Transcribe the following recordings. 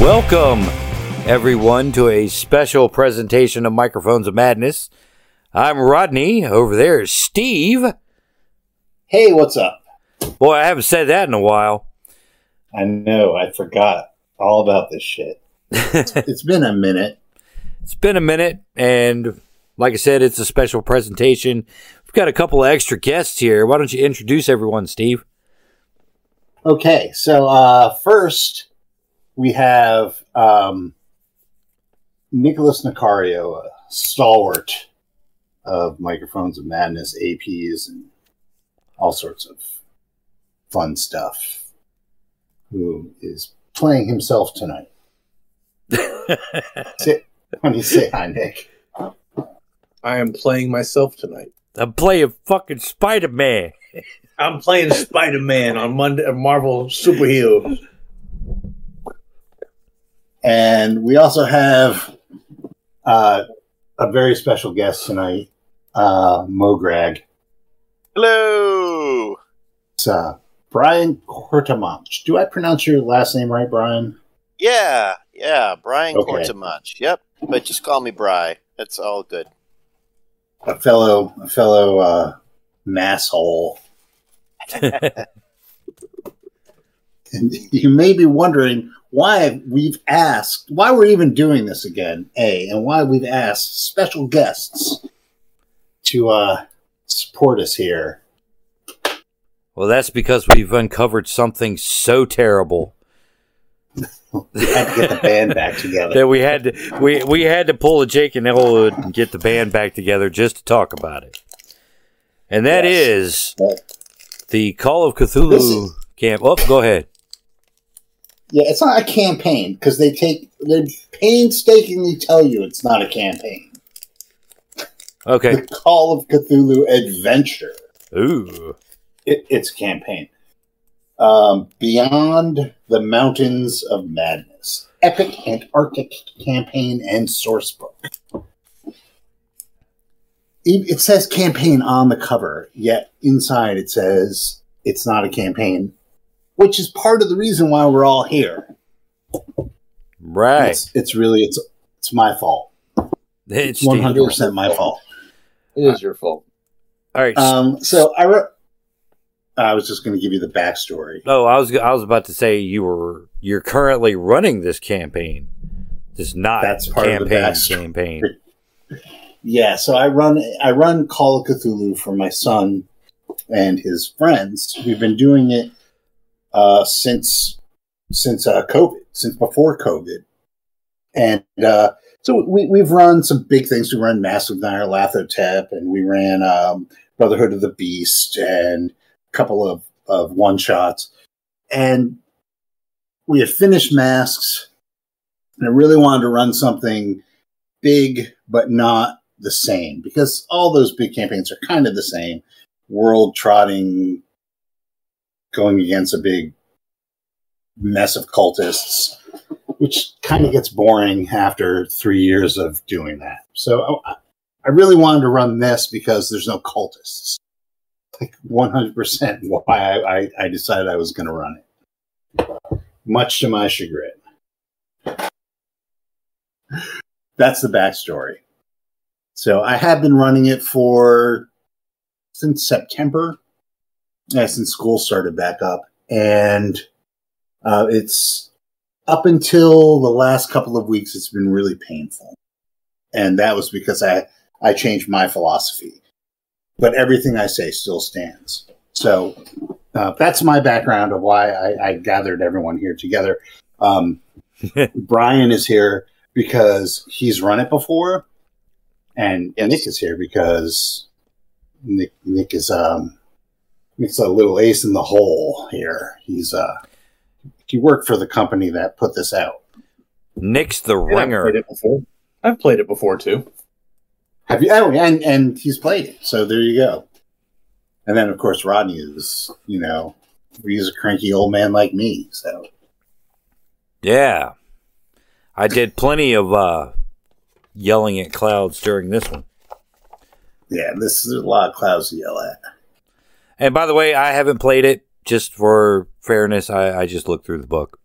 Welcome, everyone, to a special presentation of Microphones of Madness. I'm Rodney. Over there is Steve. Hey, what's up? Boy, I haven't said that in a while. I know, I forgot all about this shit. it's been a minute. It's been a minute, and like I said, it's a special presentation. We've got a couple of extra guests here. Why don't you introduce everyone, Steve? Okay, so uh, first we have um, Nicholas Nicario, a stalwart of Microphones of Madness, APs, and all sorts of fun stuff, who is playing himself tonight. say, why don't you say hi, Nick? I am playing myself tonight. I'm playing fucking Spider Man. I'm playing Spider Man on Monday, Marvel Superheroes. And we also have uh, a very special guest tonight, uh, Mograg. Hello. It's uh, Bryan Cortamach. Do I pronounce your last name right, Bryan? Yeah, yeah, Bryan Okay. Cortamach. Yep, but just call me Bry. That's all good. A fellow, a fellow uh, masshole. And you may be wondering why we've asked, why we're even doing this again, A, and why we've asked special guests to uh, support us here. Well, that's because we've uncovered something so terrible We had to get the band back together. that we had to we we had to pull a Jake and Elwood and get the band back together just to talk about it. And that is Yes. the Call of Cthulhu is- camp. Oh, go ahead. Yeah, it's not a campaign because they take they painstakingly tell you it's not a campaign. Okay. The Call of Cthulhu Adventure. Ooh. It, it's a campaign. Um, Beyond the Mountains of Madness. Epic Antarctic campaign and source book. It it says campaign on the cover, yet inside it says it's not a campaign, which is part of the reason why we're all here. Right. It's, it's really it's it's my fault. It's hundred percent my fault. It is your fault. All right. Um, so I wrote. I was just going to give you the backstory. oh, I was I was about to say you were you're currently running this campaign. This not That's part of the campaign. Yeah, so I run I run Call of Cthulhu for my son and his friends. We've been doing it uh, since since uh, COVID, since before COVID, and uh, so we, we've run some big things. We ran Masks of Nyarlathotep, and we ran um, Brotherhood of the Beast, and a couple of of one shots, and we had finished masks, and I really wanted to run something big but not the same because all those big campaigns are kind of the same. World trotting going against a big mess of cultists which kind of gets boring after three years of doing that. So oh, i, I really wanted to run this because there's no cultists. Like 100% why i, I, I decided i was going to run it. Much to my chagrin. That's the backstory. So I have been running it for since September, yeah, since school started back up, and uh, it's up until the last couple of weeks. It's been really painful, and that was because I I changed my philosophy, but everything I say still stands. So uh, that's my background of why I, I gathered everyone here together. Um, Bryan is here because he's run it before, and Yes. Nick is here because Nick Nick is um Nick's a little ace in the hole here. He's uh he worked for the company that put this out. Nick's the And I've ringer. played it before. I've played it before too. Have you? Oh, and and he's played it. So there you go. And then of course Rodney is you know he's a cranky old man like me. So Yeah. I did plenty of uh yelling at clouds during this one. yeah, this is a lot of clouds to yell at. And by the way, I haven't played it. Just for fairness, I, I just looked through the book.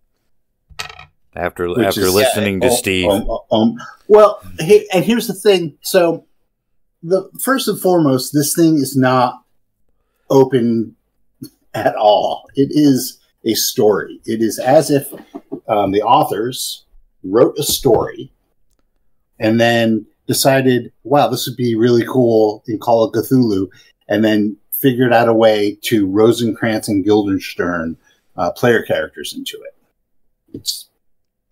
after Which after is- listening to Oh, Steve. um, um, well, he, and here's the thing. So, the first and foremost, this thing is not open at all. It is a story. It is as if um, the authors wrote a story and then decided, "Wow, this would be really cool in Call of Cthulhu," and then figured out a way to Rosencrantz and Guildenstern uh, player characters into it. It's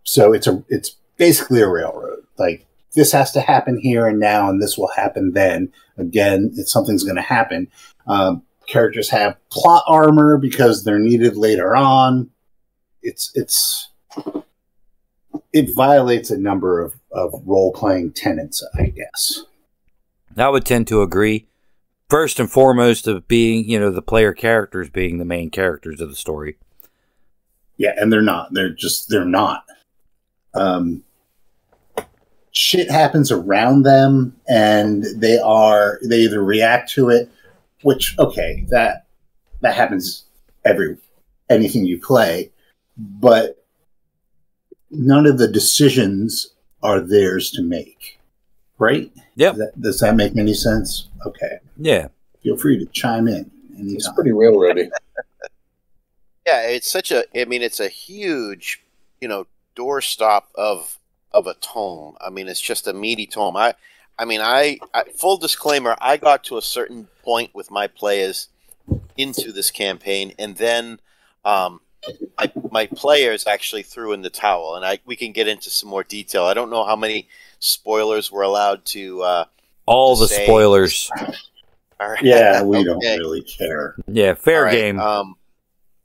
so it's a it's basically a railroad. Like this has to happen here and now, and this will happen then. Again, if something's going to happen. Um, characters have plot armor because they're needed later on. It's it's it violates a number of, of role playing tenets, I guess. I would tend to agree. First and foremost, of being you know the player characters being the main characters of the story. Yeah, and they're not. They're just they're not. Um, shit happens around them, and they are they either react to it, which okay, that that happens every anything you play, but none of the decisions are theirs to make. Right? Yep. Does that, does that make any sense? Okay. Yeah. Feel free to chime in. It's anytime. pretty railroady. Yeah, it's such a. I mean, it's a huge, you know, doorstop of of a tome. I mean, it's just a meaty tome. I, I mean, I, I full disclaimer. I got to a certain point with my players into this campaign, and then um, I, my players actually threw in the towel, and I we can get into some more detail. I don't know how many spoilers we're allowed to. Uh, All the Say- spoilers. all right. Yeah, we don't really care. Yeah, fair All right, game. Um,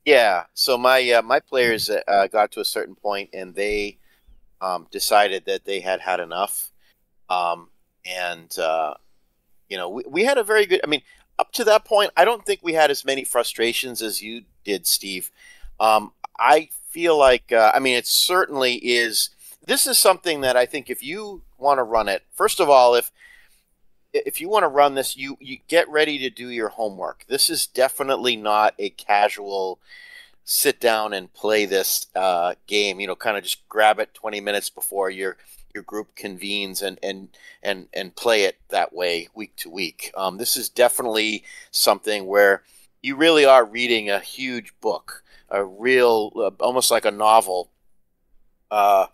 yeah. So my uh, my players uh, got to a certain point, and they um, decided that they had had enough. Um, and uh, you know, we, we had a very good. I mean, up to that point, I don't think we had as many frustrations as you did, Steve. Um, I feel like, uh, I mean, it certainly is. This is something that I think if you want to run it, first of all, if if you want to run this, you you get ready to do your homework. This is definitely not a casual sit down and play this uh, game. You know, kind of just grab it twenty minutes before your your group convenes and and and and play it that way week to week. Um, this is definitely something where you really are reading a huge book, a real, uh, almost like a novel, uh,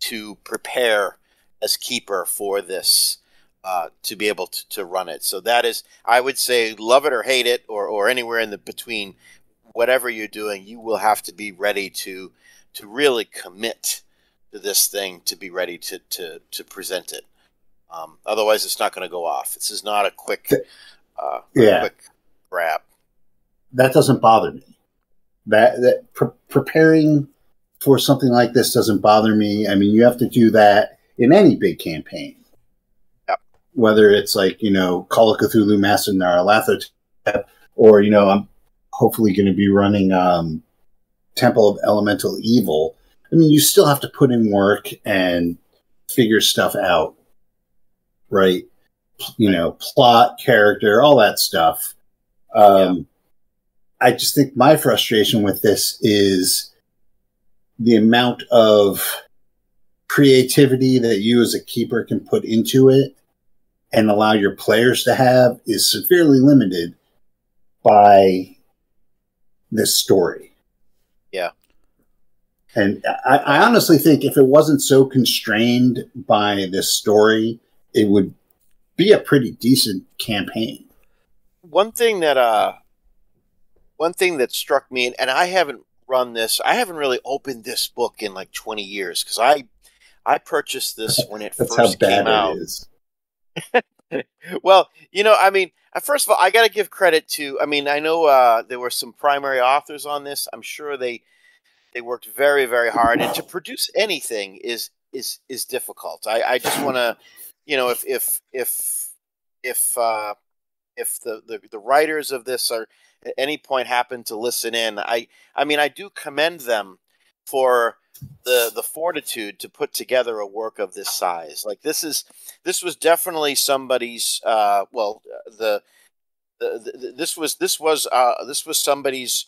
to prepare as keeper for this uh, to be able to, to run it. So that is, I would say, love it or hate it, or, or anywhere in the between, whatever you're doing, you will have to be ready to to really commit to this thing to be ready to to, to present it. Um, otherwise, it's not going to go off. This is not a quick, uh, Yeah. quick grab. that doesn't bother me. That that pre- preparing for something like this doesn't bother me. I mean, you have to do that in any big campaign. Yep. Whether it's like you know Call of Cthulhu, Masks of Nyarlathotep, or you know I'm hopefully going to be running um, Temple of Elemental Evil. I mean, you still have to put in work and figure stuff out, right? You know, plot, character, all that stuff. Um, I just think my frustration with this is the amount of creativity that you as a keeper can put into it and allow your players to have is severely limited by this story. Yeah. And I, I honestly think if it wasn't so constrained by this story, it would be a pretty decent campaign. one thing that uh one thing that struck me and i haven't run this i haven't really opened this book in like 20 years because i i purchased this when it first came out. well you know i mean first of all i gotta give credit to i mean i know uh there were some primary authors on this. I'm sure they they worked very very hard and to produce anything is is is difficult. I i just want to you know if if if if uh if the, the the writers of this are at any point happen to listen in i i mean i do commend them for the the fortitude to put together a work of this size like this is this was definitely somebody's uh well the, the, the this was this was uh this was somebody's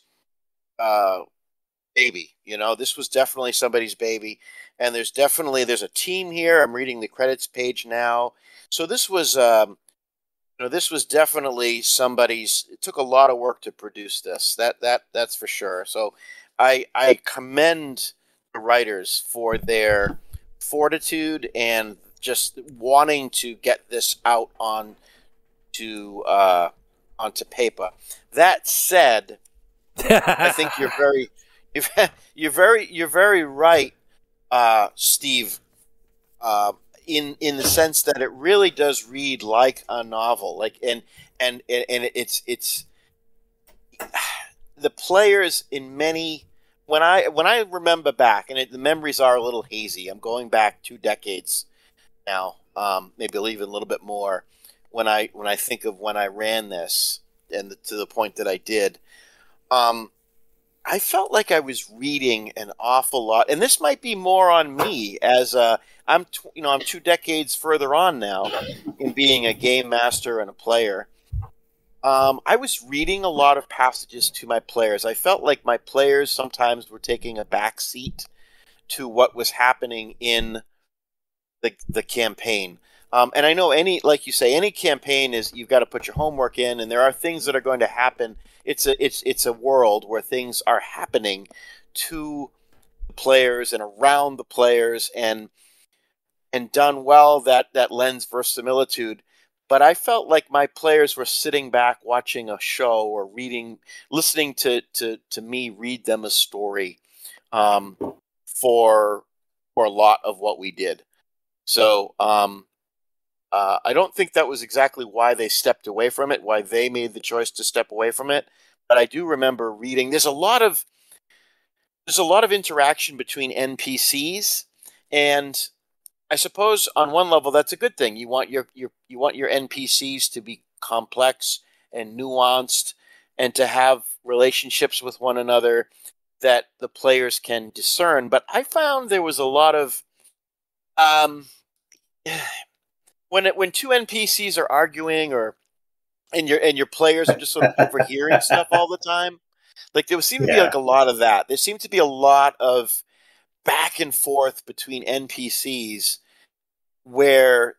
uh baby. You know, this was definitely somebody's baby, and there's definitely there's a team here. I'm reading the credits page now, so this was. Um, you know, this was definitely somebody's. It took a lot of work to produce this. That that that's for sure. So, I I commend the writers for their fortitude and just wanting to get this out on to uh, onto paper. That said, I think you're very you're, you're very you're very right, uh, Steve. Uh, in in the sense that it really does read like a novel, like and and and it's it's the players in many when I when I remember back, and it, the memories are a little hazy. I'm going back two decades now, um, maybe even a little bit more. When I when I think of when I ran this and the, to the point that I did, um, I felt like I was reading an awful lot, and this might be more on me as a, I'm tw- you know I'm two decades further on now in being a game master and a player. Um, I was reading a lot of passages to my players. I felt like my players sometimes were taking a back seat to what was happening in the the campaign. Um, and I know any, like you say, any campaign is you've got to put your homework in, and there are things that are going to happen. It's a it's it's a world where things are happening to the players and around the players, and and done well. That that lends verisimilitude. But I felt like my players were sitting back watching a show or reading, listening to to to me read them a story, um, for for a lot of what we did. So um, uh, I don't think that was exactly why they stepped away from it, why they made the choice to step away from it. But I do remember reading. There's a lot of there's a lot of interaction between NPCs, and I suppose on one level that's a good thing. You want your your you want your NPCs to be complex and nuanced, and to have relationships with one another that the players can discern. But I found there was a lot of um, when it, when two NPCs are arguing or and your and your players are just sort of overhearing stuff all the time, like there seemed to be like a lot of that. There seemed to be a lot of back and forth between NPCs where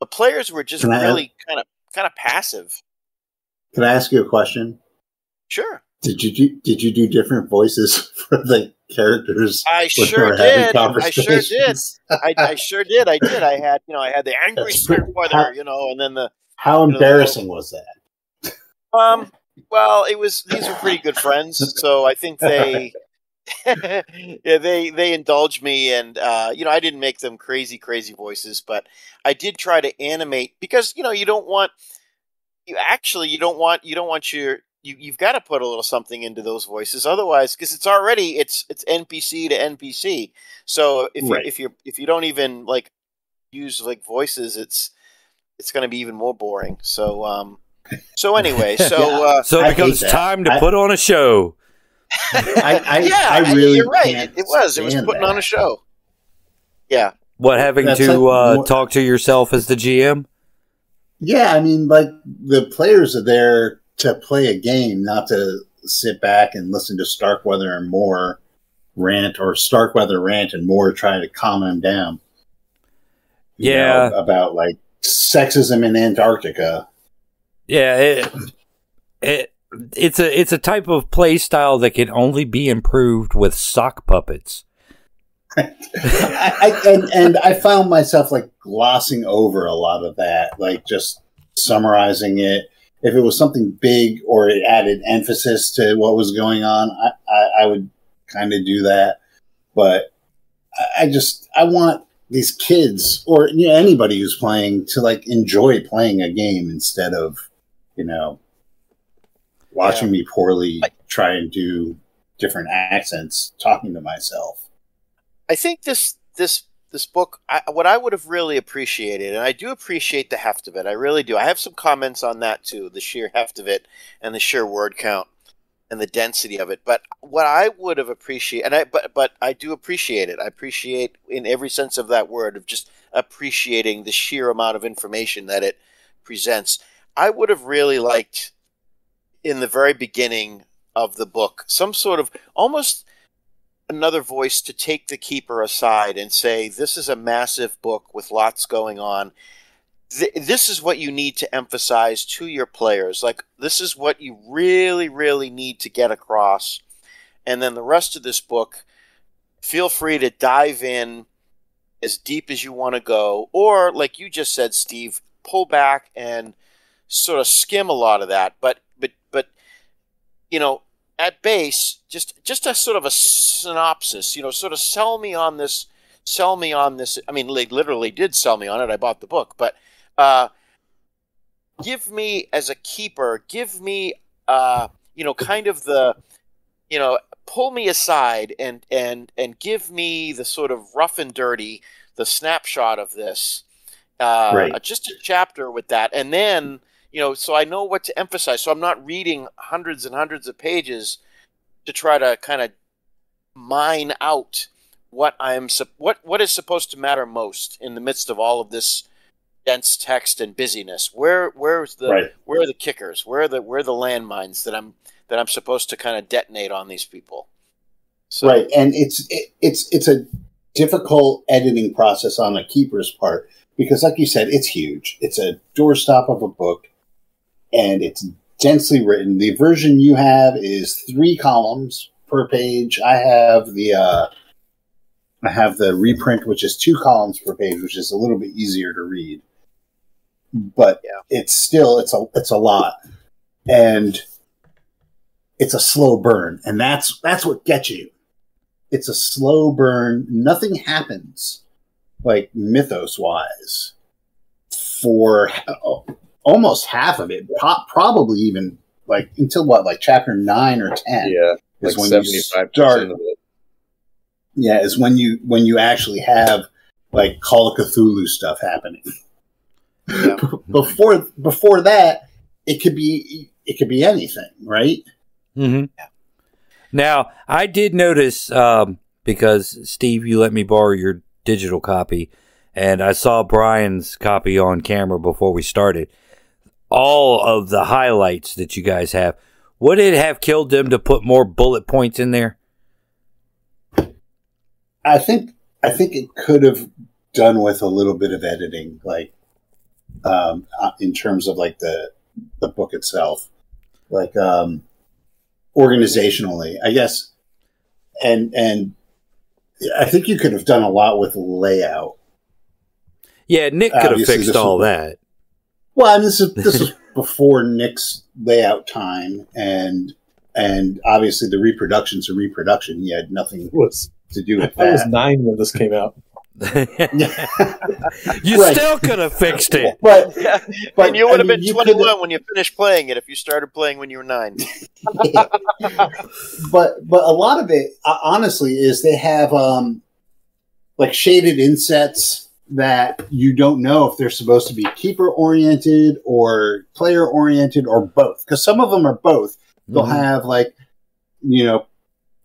the players were just really kind of kind of passive. Can I ask you a question? Sure, Did you do, did you do different voices for the characters? I sure they were having did. I sure did. I, I sure did. I did. I had you know I had the angry That's you know, and then the How You know, embarrassing was that? Um, well, it was these were pretty good friends, so I think they yeah, they they indulge me and uh, you know, I didn't make them crazy crazy voices, but I did try to animate because you know, you don't want you actually you don't want you don't want your you, you've got to put a little something into those voices otherwise because it's already it's it's npc to npc so if Right. you if you if you don't even like use like voices it's it's going to be even more boring so um so anyway so Yeah. uh So I it becomes time to I- put on a show. I, I, yeah, I really you're right. It, it was. It was stand putting on a show. Yeah. What having That's to like uh, more- talk to yourself as the GM? Yeah, I mean, like the players are there to play a game, not to sit back and listen to Starkweather and Moore rant or Starkweather rant and Moore try to calm him down. Yeah. know, about like sexism in Antarctica. Yeah, it, it it's a it's a type of play style that can only be improved with sock puppets. I, I, and, and I found myself like glossing over a lot of that, like just summarizing it. If it was something big or it added emphasis to what was going on, I, I, I would kind of do that. But I, I just I want these kids or you know, anybody who's playing to like enjoy playing a game instead of you know watching me poorly try and do different accents talking to myself. I think this this this book, I, what I would have really appreciated, and I do appreciate the heft of it. I really do. I have some comments on that too, the sheer heft of it and the sheer word count and the density of it. But what I would have appreciated, and I but but I do appreciate it. I appreciate in every sense of that word of just appreciating the sheer amount of information that it presents. I would have really liked in the very beginning of the book some sort of almost another voice to take the keeper aside and say, "This is a massive book with lots going on. Th- this is what you need to emphasize to your players. Like this is what you really, really need to get across." And then the rest of this book, feel free to dive in as deep as you want to go, or like you just said, Steve, pull back and sort of skim a lot of that. But but but you know, at base, just just a sort of a synopsis. You know, sort of sell me on this. Sell me on this. I mean, they literally did sell me on it. I bought the book, but uh, give me as a keeper. Give me, uh, you know, kind of the, you know, pull me aside and and and give me the sort of rough and dirty, the snapshot of this. Uh, Right. Just a chapter with that, and then you know, so I know what to emphasize. So I'm not reading hundreds and hundreds of pages to try to kind of mine out what I'm what what is supposed to matter most in the midst of all of this dense text and busyness. Where where's the Right. where are the kickers? Where are the where are the landmines that I'm that I'm supposed to kind of detonate on these people? So, right and it's it, it's it's a difficult editing process on a keeper's part because like you said it's huge it's a doorstop of a book and it's densely written. The version you have is three columns per page. I have the uh i have the reprint which is two columns per page which is a little bit easier to read. But Yeah. it's still it's a it's a lot. And it's a slow burn and that's that's what gets you. It's a slow burn. Nothing happens like mythos wise for oh, almost half of it po- probably even like until what like chapter 9 or 10 Yeah, is like when seventy you start of it. yeah is when you when you actually have like call of cthulhu stuff happening Yeah. before before that it could be it could be anything right hmm Now, I did notice um, because Steve, you let me borrow your digital copy, and I saw Bryan's copy on camera before we started. All of the highlights that you guys have. Would it have killed them to put more bullet points in there? I think I think it could have done with a little bit of editing, like um, uh, in terms of like the the book itself, like um, organizationally, I guess, and and I think you could have done a lot with layout. Yeah, Nick could have fixed all was- that. Well, I mean, this is this is before Nick's layout time, and and obviously the reproduction's a reproduction. He had nothing Was to do with that. I was nine when this came out. you Right. still could have fixed it. but Yeah, but and you I would have mean, been 21 could've- when you finished playing it if you started playing when you were nine. but but a lot of it uh, honestly is they have um like shaded insets that you don't know if they're supposed to be keeper oriented or player oriented or both because some of them are both. They'll Mhm. have like you know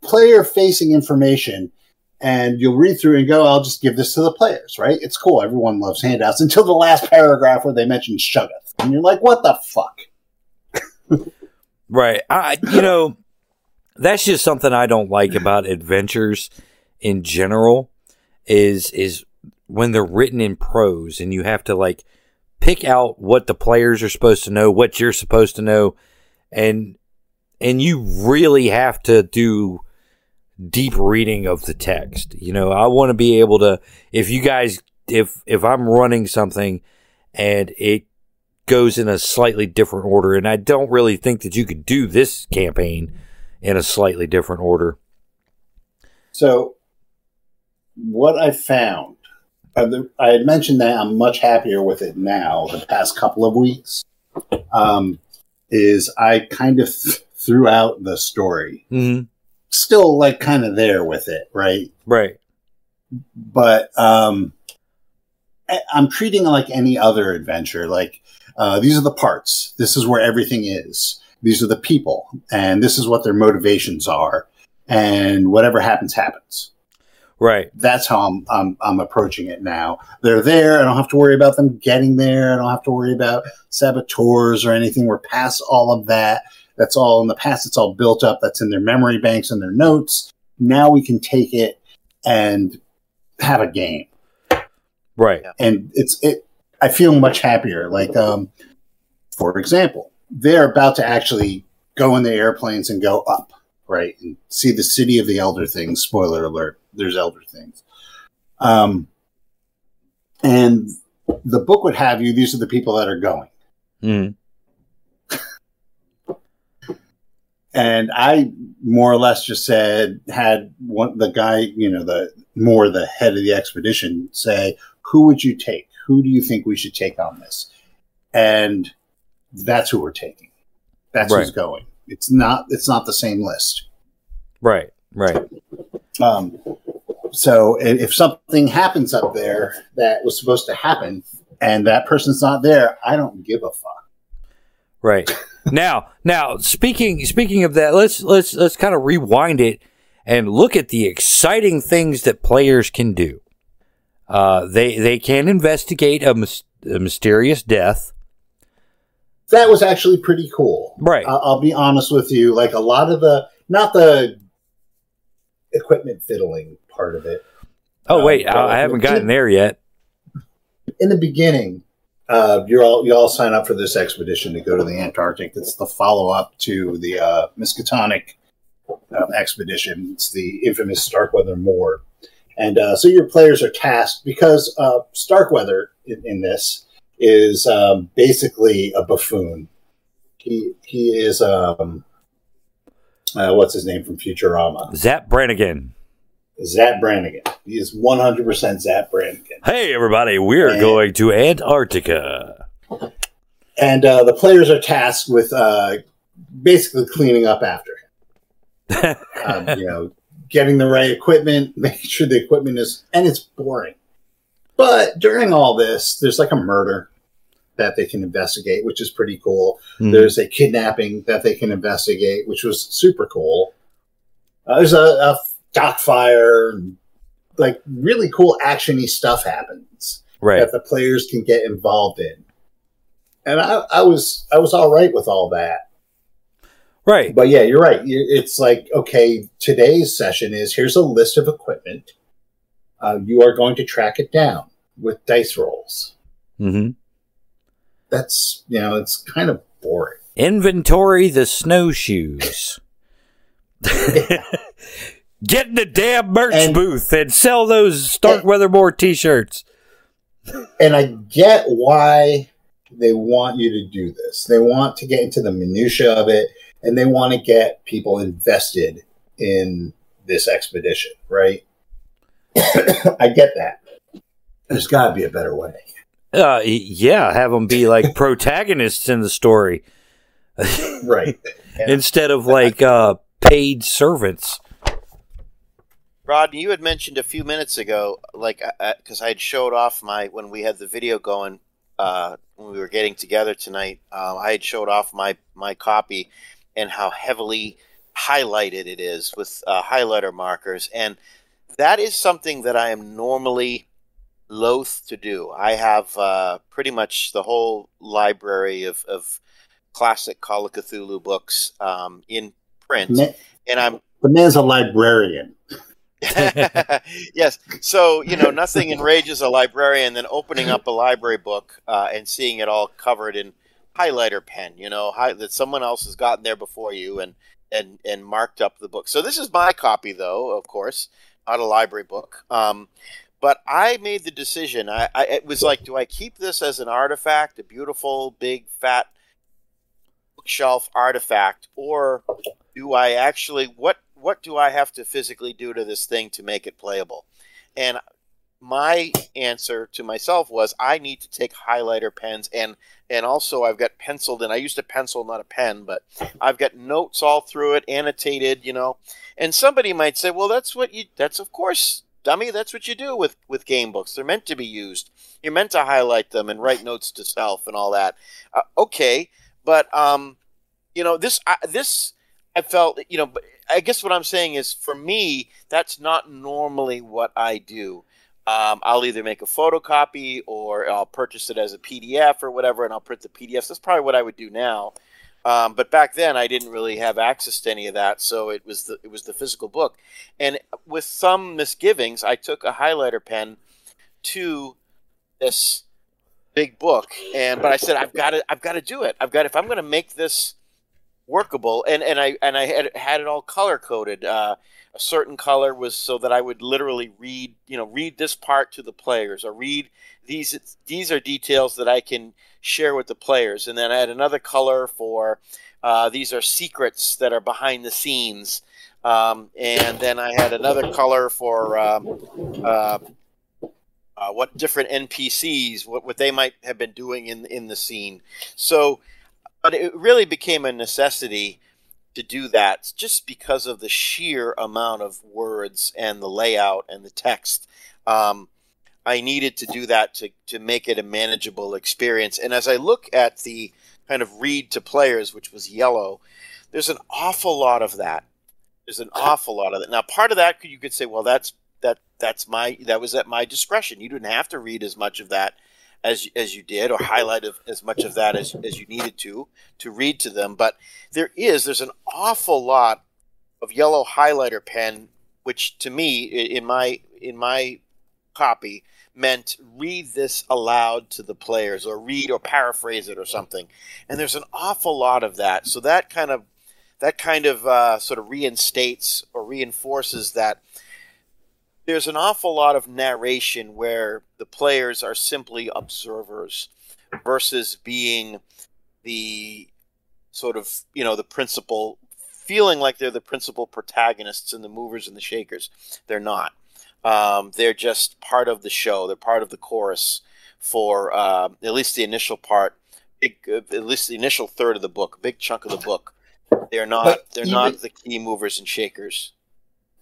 player facing information and you'll read through and go i'll just give this to the players right? It's cool. Everyone loves handouts until the last paragraph where they mention shoggoth and you're like what the fuck? Right. I you know, that's just something I don't like about adventures in general is is when they're written in prose and you have to like pick out what the players are supposed to know, what you're supposed to know and and you really have to do deep reading of the text. You know, I want to be able to if you guys if if I'm running something and it goes in a slightly different order and I don't really think that you could do this campaign in a slightly different order. So, what I found, I had mentioned that I'm much happier with it now. The past couple of weeks, um, is I kind of th- threw out the story. Mhm. Still, like, kind of there with it, right? Right. But um, I- I'm treating it like any other adventure. Like, uh, these are the parts. This is where everything is. These are the people, and this is what their motivations are. And whatever happens, happens Right. that's how I'm, I'm I'm approaching it now. They're there. I don't have to worry about them getting there. I don't have to worry about saboteurs or anything. We're past all of that. That's all in the past. It's all built up. That's in their memory banks and their notes. now we can take it and have a game Right. and it's it i feel much happier like um for example they're about to actually go in the airplanes and go up right and see the city of the elder things spoiler alert there's elder things um and the book would have you these are the people that are going Mm. and I more or less just said had one the guy, you know, the Moore the head of the expedition say, "Who would you take? Who do you think we should take on this?" And that's who we're taking. That's who's going. It's not. It's not the same list. Right. Right. Um, so if something happens up there that was supposed to happen, and that person's not there, I don't give a fuck. Right. now, now speaking speaking of that, let's let's let's kind of rewind it and look at the exciting things that players can do. Uh, they they can investigate a, mys- a mysterious death. That was actually pretty cool. Right. I'll, I'll be honest with you. Like a lot of the, not the equipment fiddling part of it. Oh um, wait, I, I haven't gotten there yet. In the beginning, uh, you're all you all sign up for this expedition to go to the Antarctic. It's the follow up to the uh, Miskatonic um, expedition. It's the infamous Starkweather Moore, and uh, so your players are tasked because uh, Starkweather in, in this is um, basically a buffoon. He he is um, uh, what's his name from Futurama? Zap Brannigan. Zap Brannigan. He is one hundred percent Zap Brannigan. Hey everybody, we're And- going to Antarctica. and uh, the players are tasked with uh, basically cleaning up after him. Um, you know, getting the right equipment, making sure the equipment is, and it's boring. But during all this, there's like a murder that they can investigate, which is pretty cool. Hmm. There's a kidnapping that they can investigate, which was super cool. Uh, there's a, a dock fire, like really cool actiony stuff happens right. that the players can get involved in. And I, I was I was all right with all that. Right. But yeah, you're right. It's like okay, today's session is here's a list of equipment. Uh, you are going to track it down with dice rolls. hmm That's you know it's kind of boring. Inventory the snowshoes. Get in the damn merch And- booth and sell those Starkweather Moore t-shirts. And I get why they want you to do this. They want to get into the minutia of it, and they want to get people invested in this expedition, right? I get that. There's got to be a better way. Uh, yeah, have them be like protagonists in the story Right. Yeah. instead of like uh, paid servants. Rod, you had mentioned a few minutes ago, like, because I had showed off my when we had the video going uh, when we were getting together tonight. Um, I had showed off my my copy and how heavily highlighted it is with uh, highlighter markers, and that is something that I am normally loath to do. I have uh, pretty much the whole library of, of classic Call of Cthulhu books um, in print, and I'm the man's a librarian. yes. So, you know, nothing enrages a librarian than opening up a library book uh, and seeing it all covered in highlighter pen, you know, hi- that someone else has gotten there before you and, and, and marked up the book. So this is my copy, though, of course, not a library book. Um, but I made the decision. I, I it was like, do I keep this as an artifact, a beautiful, big, fat bookshelf artifact, or do I actually what what do I have to physically do to this thing to make it playable? And my answer to myself was I need to take highlighter pens and and also I've got penciled and I used a pencil not a pen but I've got notes all through it annotated you know and somebody might say well that's what you that's of course dummy that's what you do with with game books they're meant to be used you're meant to highlight them and write notes to self and all that uh, okay but um you know this I, this I felt you know I guess what I'm saying is for me that's not normally what I do um, I'll either make a photocopy or I'll purchase it as a PDF or whatever, and I'll print the PDFs. That's probably what I would do now. Um, but back then, I didn't really have access to any of that, so it was the it was the physical book. And with some misgivings, I took a highlighter pen to this big book, and but I said I've got to I've got to do it. I've got if I'm going to make this workable, and and I and I had had it all color coded. Uh, a certain color was so that I would literally read, you know, read this part to the players, or read these. These are details that I can share with the players, and then I had another color for uh, these are secrets that are behind the scenes, um, and then I had another color for. Um, uh, uh, what different NPCs, what, what they might have been doing in in the scene. So, but it really became a necessity to do that just because of the sheer amount of words and the layout and the text. Um, I needed to do that to, to make it a manageable experience. And as I look at the kind of read to players, which was yellow, there's an awful lot of that. There's an awful lot of that. Now, part of that you could say, well, that's that that's my that was at my discretion. You didn't have to read as much of that as as you did, or highlight of, as much of that as as you needed to to read to them. But there is there's an awful lot of yellow highlighter pen, which to me in my in my copy meant read this aloud to the players or read or paraphrase it or something. And there's an awful lot of that. So that kind of that kind of uh, sort of reinstates or reinforces that there's an awful lot of narration where the players are simply observers versus being the sort of you know the principal feeling like they're the principal protagonists and the movers and the shakers. They're not um, they're just part of the show. They're part of the chorus for uh, at least the initial part big, uh, at least the initial third of the book big chunk of the book. They're not But they're even- not the key movers and shakers.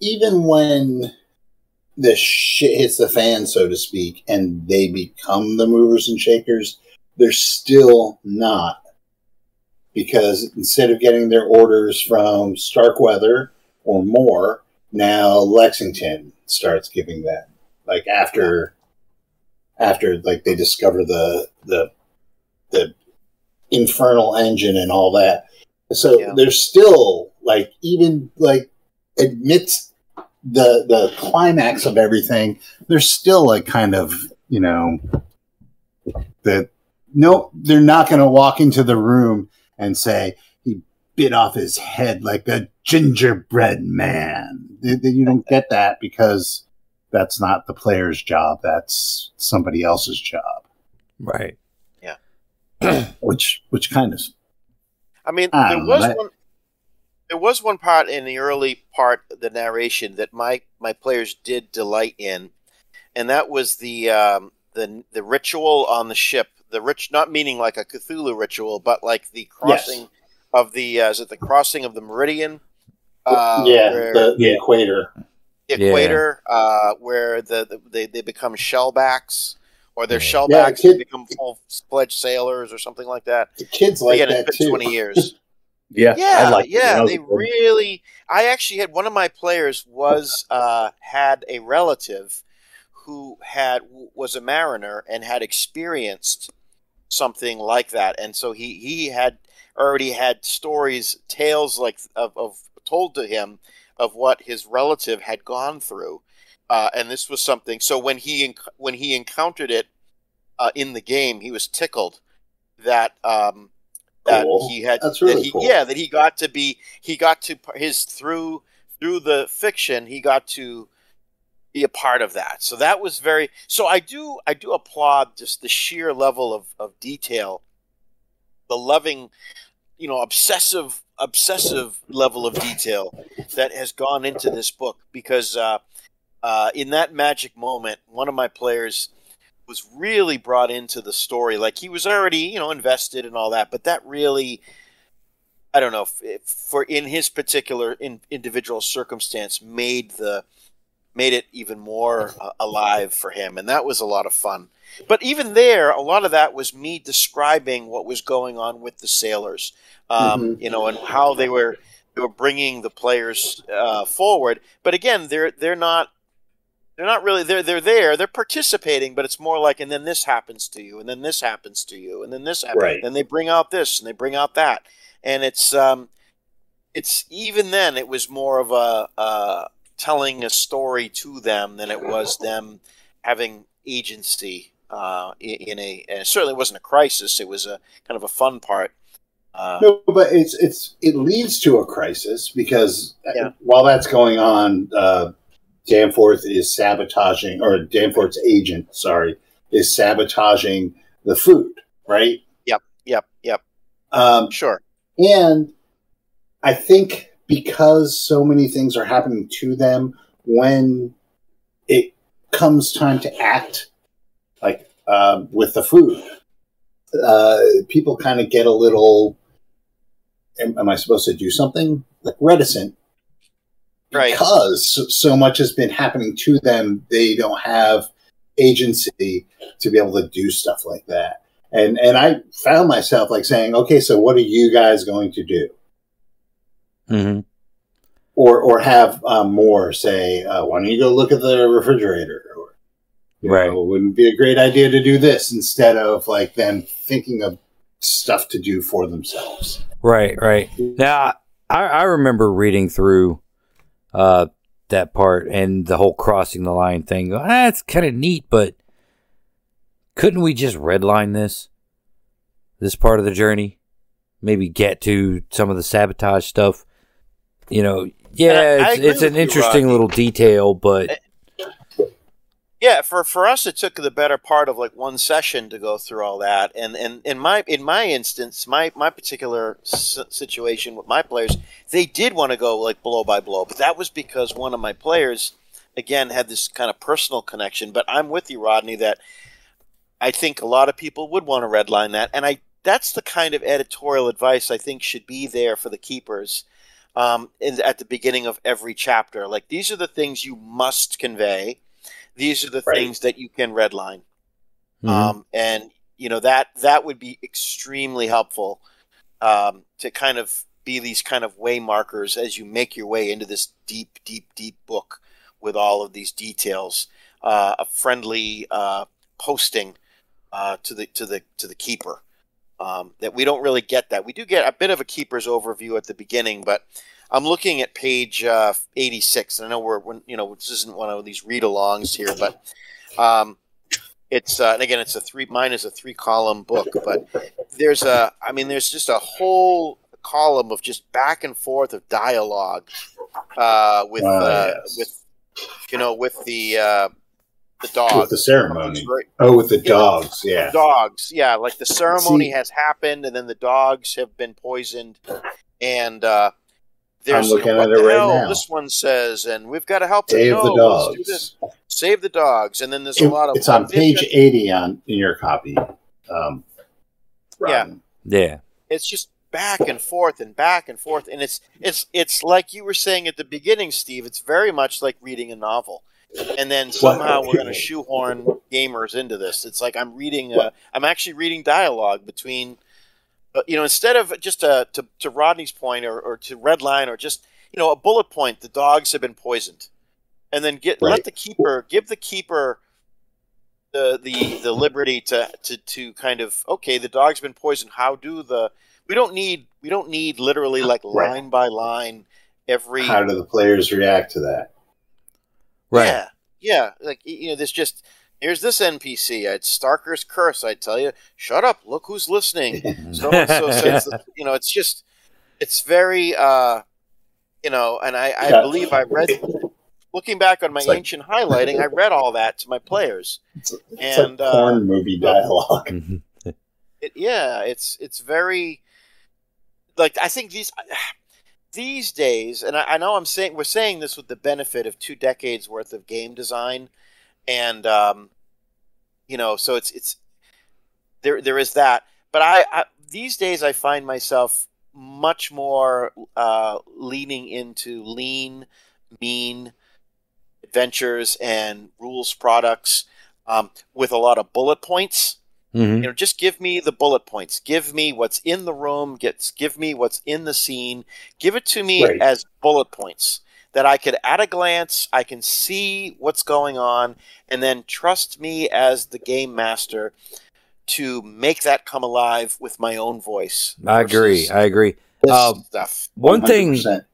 Even when the shit hits the fan, so to speak, and they become the movers and shakers, they're still not. Because instead of getting their orders from Starkweather or Moore, now Lexington starts giving them. Like after after like they discover the the the infernal engine and all that. So Yeah. there's still like even like amidst the the climax of everything, there's still like kind of you know that nope, they're not going to walk into the room and say he bit off his head like a gingerbread man. Th- th- You don't get that because that's not the player's job. That's somebody else's job. Right. Yeah. which which kind of I mean, I there don't know, was that- one. There was one part in the early part of the narration that my my players did delight in, and that was the um, the the ritual on the ship. The rich, not meaning like a Cthulhu ritual, but like the crossing of the uh, is it the crossing of the meridian? Uh, yeah, where- the, the yeah. equator. the Yeah. equator, uh, where the, the they, they become shellbacks, or they're shellbacks Yeah, kid- become full fledged sailors, or something like that. The kids like Again, that it's been too. twenty years. Yeah, Yeah, like it when I yeah, they a really. I actually had one of my players was uh, had a relative who had was a mariner and had experienced something like that, and so he he had already had stories, tales like of, of told to him of what his relative had gone through, uh, and this was something. So when he when he encountered it uh, in the game, he was tickled that. Um, that Cool. he had That's that really he, cool. yeah that he got to be he got to his through through the fiction he got to be a part of that so that was very so i do i do applaud just the sheer level of, of detail the loving you know obsessive obsessive level of detail that has gone into this book because uh, uh, in that magic moment one of my players was really brought into the story. Like he was already you know invested and all that but that really i don't know for in his particular in, individual circumstance made the made it even more uh, alive for him and that was a lot of fun. But even there a lot of that was me describing what was going on with the sailors um, you know and how they were they were bringing the players uh, forward. But again they're they're not they're not really they're they're there they're participating but it's more like and then this happens to you and then this happens to you and then this happens Right. then they bring out this and they bring out that. And it's um it's even then it was more of a uh telling a story to them than it was them having agency uh in, a and certainly it certainly wasn't a crisis it was a kind of a fun part uh, No, but it's it's it leads to a crisis because uh, Yeah. while that's going on, uh, Danforth is sabotaging, or Danforth's agent, sorry, is sabotaging the food, right? Yep, yep yep Um, sure and I think because so many things are happening to them, when it comes time to act, like uh, with the food, uh, people kind of get a little. Am, am I supposed to do something? Like reticent, Right. Because so, so much has been happening to them, they don't have agency to be able to do stuff like that. And and I found myself like saying, okay, so what are you guys going to do? Hmm or or have um, more say, uh, why don't you go look at the refrigerator? Or Right. know, wouldn't it be a great idea to do this instead of like them thinking of stuff to do for themselves. Right, right. Now, I, I remember reading through uh, that part and the whole crossing the line thing. Ah, That's kind of neat, but couldn't we just redline this? This part of the journey? Maybe get to some of the sabotage stuff? You know, yeah, I- I it's, agree it's an interesting Rodney. little detail, but eh, Yeah, for for us, it took the better part of like one session to go through all that. And and in my in my instance, my my particular s- situation with my players, they did want to go like blow by blow, but that was because one of my players, again, had this kind of personal connection. But I'm with you, Rodney, that I think a lot of people would want to redline that, and I that's the kind of editorial advice I think should be there for the keepers. Um, in, at the beginning of every chapter, like these are the things you must convey. These are the Right. things that you can redline. Mhm. um, and you know that that would be extremely helpful um, to kind of be these kind of way markers as you make your way into this deep deep deep book with all of these details. Uh, a friendly uh, posting uh, to the to the to the keeper um, that we don't really get that we do get a bit of a keeper's overview at the beginning but I'm looking at page uh, 86 and I know we're, when you know this isn't one of these read alongs here but um, it's uh, and again it's a three mine is a three column book but there's a i mean there's just a whole column of just back and forth of dialogue uh, with Ah, uh, yes. with you know with the uh, the dogs With the ceremony. Oh, with the Yeah. dogs, yeah. dogs yeah like the ceremony See- has happened and then the dogs have been poisoned and uh there's I'm looking what at it the right hell now. this one says and we've got to help them Save no, the let's dogs. save the dogs and then there's It- a lot of it's on page 80 on in your copy. Um, Yeah. Robin. yeah. it's just back and forth and back and forth and it's it's it's like you were saying at the beginning steve it's very much like reading a novel and then somehow we're going to shoehorn gamers into this. It's like i'm reading uh, i'm actually reading dialogue between uh, you know instead of just uh, to, to rodney's point or, or to redline or just you know a bullet point the dogs have been poisoned. And then get let the keeper give the keeper the the the liberty to to to kind of okay the dog's been poisoned. How do the we don't need we don't need literally like Right. line by line every How do the players react to that? Right. yeah yeah like you know there's just here's this npc it's starker's curse i tell you shut up look who's listening so so says you know it's just it's very uh you know and i i Yeah. believe i read looking back on my like- ancient highlighting i read all that to my players It's, it's And, like uh, porn movie dialogue. Mhm. it, yeah it's it's very like i think these these days and I, I know i'm saying we're saying this with the benefit of two decades worth of game design and um you know so it's it's there there is that. But i, I these days i find myself much more uh leaning into lean mean adventures and rules products um, with a lot of bullet points Mhm. you know just give me the bullet points give me what's in the room gets give me what's in the scene give it to me Right. as bullet points that I could at a glance I can see what's going on and then trust me as the game master to make that come alive with my own voice. I agree. I agree. This Um, stuff. One thing. 100%.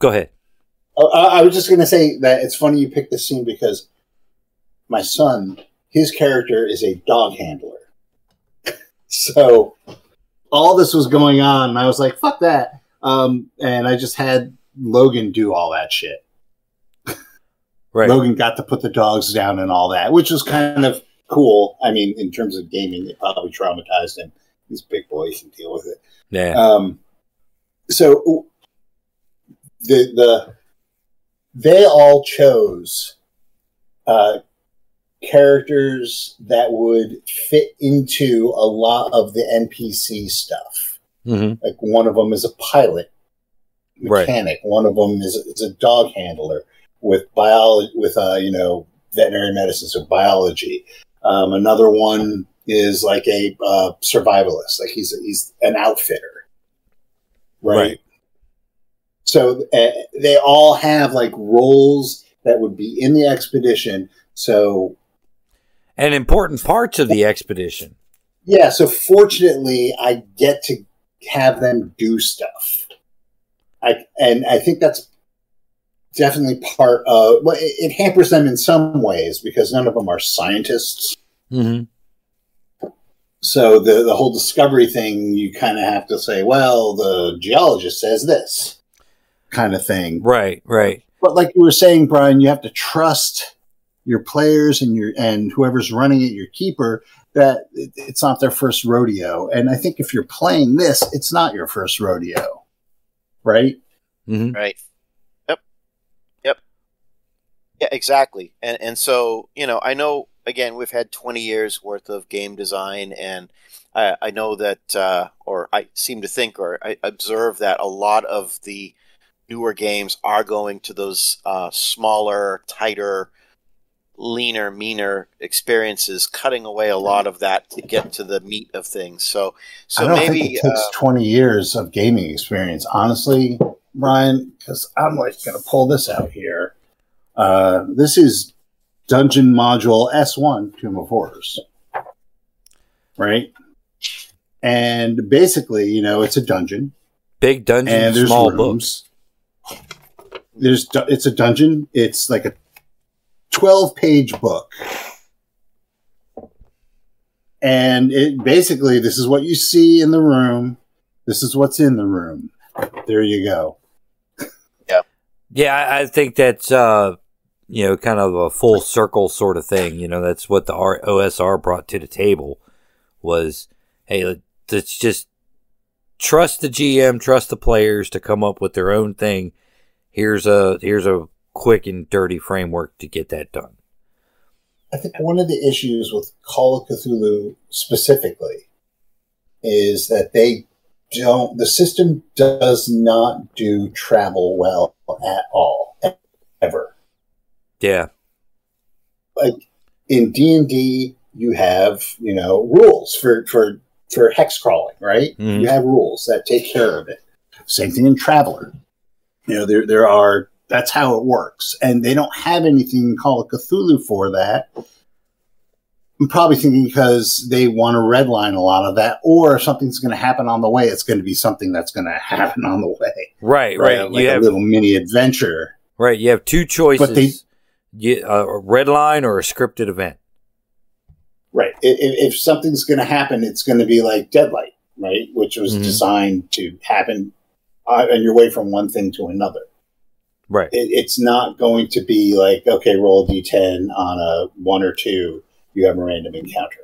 Go ahead. Oh, I I was just going to say that it's funny you picked this scene because my son, his character is a dog handler. so all this was going on, and I was like, fuck that. Um, and I just had Logan do all that shit. Right. Logan got to put the dogs down and all that, which was kind of cool. I mean, in terms of gaming, it probably traumatized him. He's a big boy, he can deal with it. Yeah. Um, so the the they all chose uh, characters that would fit into a lot of the NPC stuff. hmm Like one of them is a pilot Right. mechanic. One of them is, is a dog handler with biology, with uh, you know veterinary medicine, so biology. Um, another one is like a uh, survivalist, like he's he's an outfitter, right? Right. So uh, they all have like roles that would be in the expedition. So And important parts of the expedition. yeah, so fortunately, I get to have them do stuff. I and I think that's definitely part of. Well, it, it hampers them in some ways because none of them are scientists. hmm So the the whole discovery thing, you kind of have to say, well, the geologist says this, kind of thing. Right. Right. But like you were saying, Bryan, you have to trust your players and your and whoever's running it, your keeper, that it, it's not their first rodeo. And I think if you're playing this, it's not your first rodeo, right? hmm Right. Yep. Yep. Yeah, exactly. And and so, you know, I know again we've had 20 years worth of game design and I, I know that uh, or I seem to think or I observe that a lot of the newer games are going to those uh, smaller, tighter, leaner, meaner experiences, cutting away a lot of that to get to the meat of things. So so I don't maybe think it takes uh, 20 years of gaming experience, honestly, Bryan, because I'm like going to pull this out here. Uh, this is Dungeon Module S1 Tomb of Horrors. Right? And basically, you know, it's a dungeon. Big dungeon, and there's small rooms. There's it's a dungeon. It's like a twelve page book, and it basically this is what you see in the room. This is what's in the room. There you go. Yeah, I, I think that's uh, you know kind of a full circle sort of thing. You know, that's what the OSR brought to the table was, hey, let's just trust the GM, trust the players to come up with their own thing. Here's a here's a quick and dirty framework to get that done. I think one of the issues with Call of Cthulhu specifically is that they don't, the system does not do travel well at all, ever. Yeah, Like In D&D, you have, you know, rules for, for, for hex crawling, right? Mhm. You have rules that take care of it. Same thing in Traveller. You know, there, there are, that's how it works. And they don't have anything in Call of Cthulhu for that. I'm probably thinking because they want to redline a lot of that, or if something's going to happen on the way, it's going to be something that's going to happen on the way. right, right. Like you a have little mini adventure. right. You have two choices: But they- you, a red line or a scripted event. Right. If, if something's going to happen, it's going to be like Deadlight, right? Which was Mhm. designed to happen uh, on your way from one thing to another. Right. It, it's not going to be like, okay, roll a d10 on a one or two, you have a random encounter.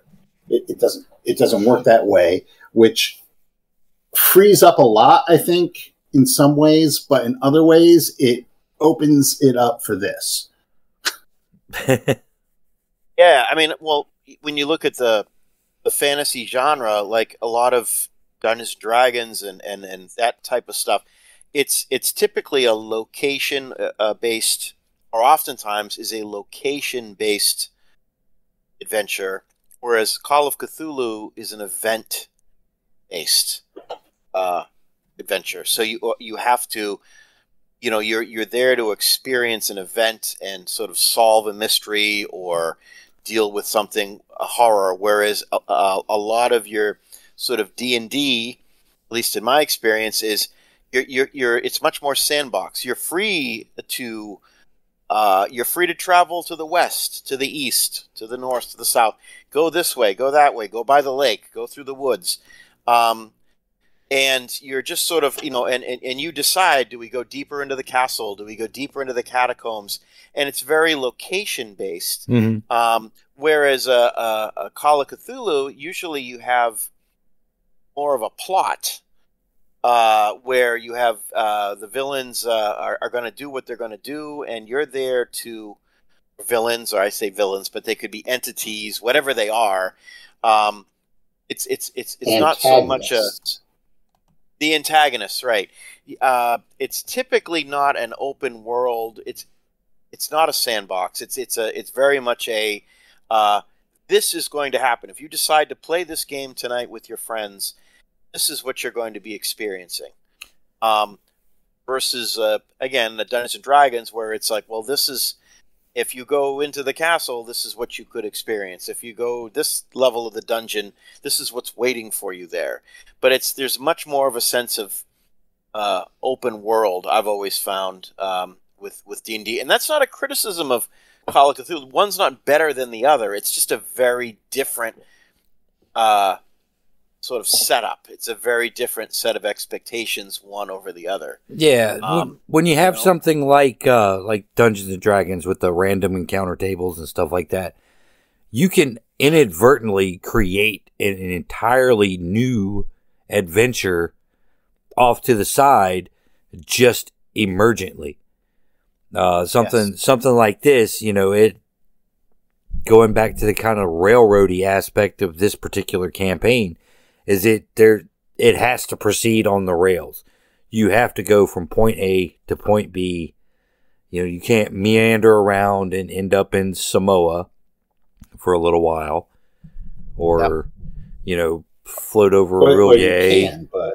It, it doesn't. It doesn't work that way, which frees up a lot, I think, in some ways, but in other ways, it opens it up for this. Yeah, I mean, well, when you look at the the fantasy genre, like a lot of Dungeons and Dragons and, and, and that type of stuff, it's it's typically a location uh, uh, based, or oftentimes is a location based adventure, whereas Call of Cthulhu is an event based uh, adventure. So you you have to you know you're you're there to experience an event and sort of solve a mystery or deal with something a horror whereas a, a, a lot of your sort of d&d at least in my experience is you're, you're, you're it's much more sandbox. You're free to uh, you're free to travel to the west to the east to the north to the south. Go this way go that way go by the lake go through the woods. Um, and you're just sort of you know and, and, and you decide do we go deeper into the castle? Do we go deeper into the catacombs? And it's very location based Mm-hmm. um, whereas a, a, a call of cthulhu usually you have more of a plot uh, where you have uh, the villains uh, are, are going to do what they're going to do and you're there to villains or i say villains but they could be entities whatever they are um, it's it's it's it's not so much a the antagonists, right? Uh, it's typically not an open world. It's it's not a sandbox. It's it's a it's very much a uh, this is going to happen. If you decide to play this game tonight with your friends, this is what you're going to be experiencing. Um, versus uh, again the Dungeons and Dragons, where it's like, well, this is if you go into the castle, this is what you could experience. If you go this level of the dungeon, this is what's waiting for you there. But it's there's much more of a sense of uh, open world. I've always found um, with with D and D, and that's not a criticism of Call of Cthulhu. One's not better than the other. It's just a very different uh, sort of setup. It's a very different set of expectations, one over the other. Yeah, when- Um, when you have know? something like uh, like Dungeons and Dragons with the random encounter tables and stuff like that, you can inadvertently create an, an entirely new adventure off to the side, just emergently. Uh, something something like this, you know, it going back to the kind of railroady aspect of this particular campaign, is it there? It has to proceed on the rails you have to go from point A to point B. You know, you can't meander around and end up in Samoa for a little while, or you know, float over Well, real yay. but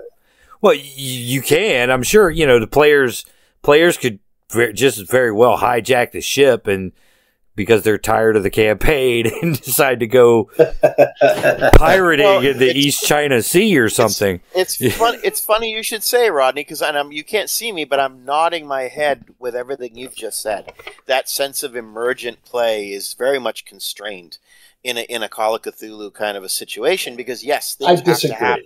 Well, you, you can. I'm sure. You know, the players players could just very well hijack the ship and because they're tired of the campaign and decide to go pirating Well, in the East China Sea or something. It's fun. It's funny you should say, Rodney, because I'm you can't see me, but I'm nodding my head with everything you've just said. That sense of emergent play is very much constrained in a in a Call of Cthulhu kind of a situation because yes, things I have to disagree. happen.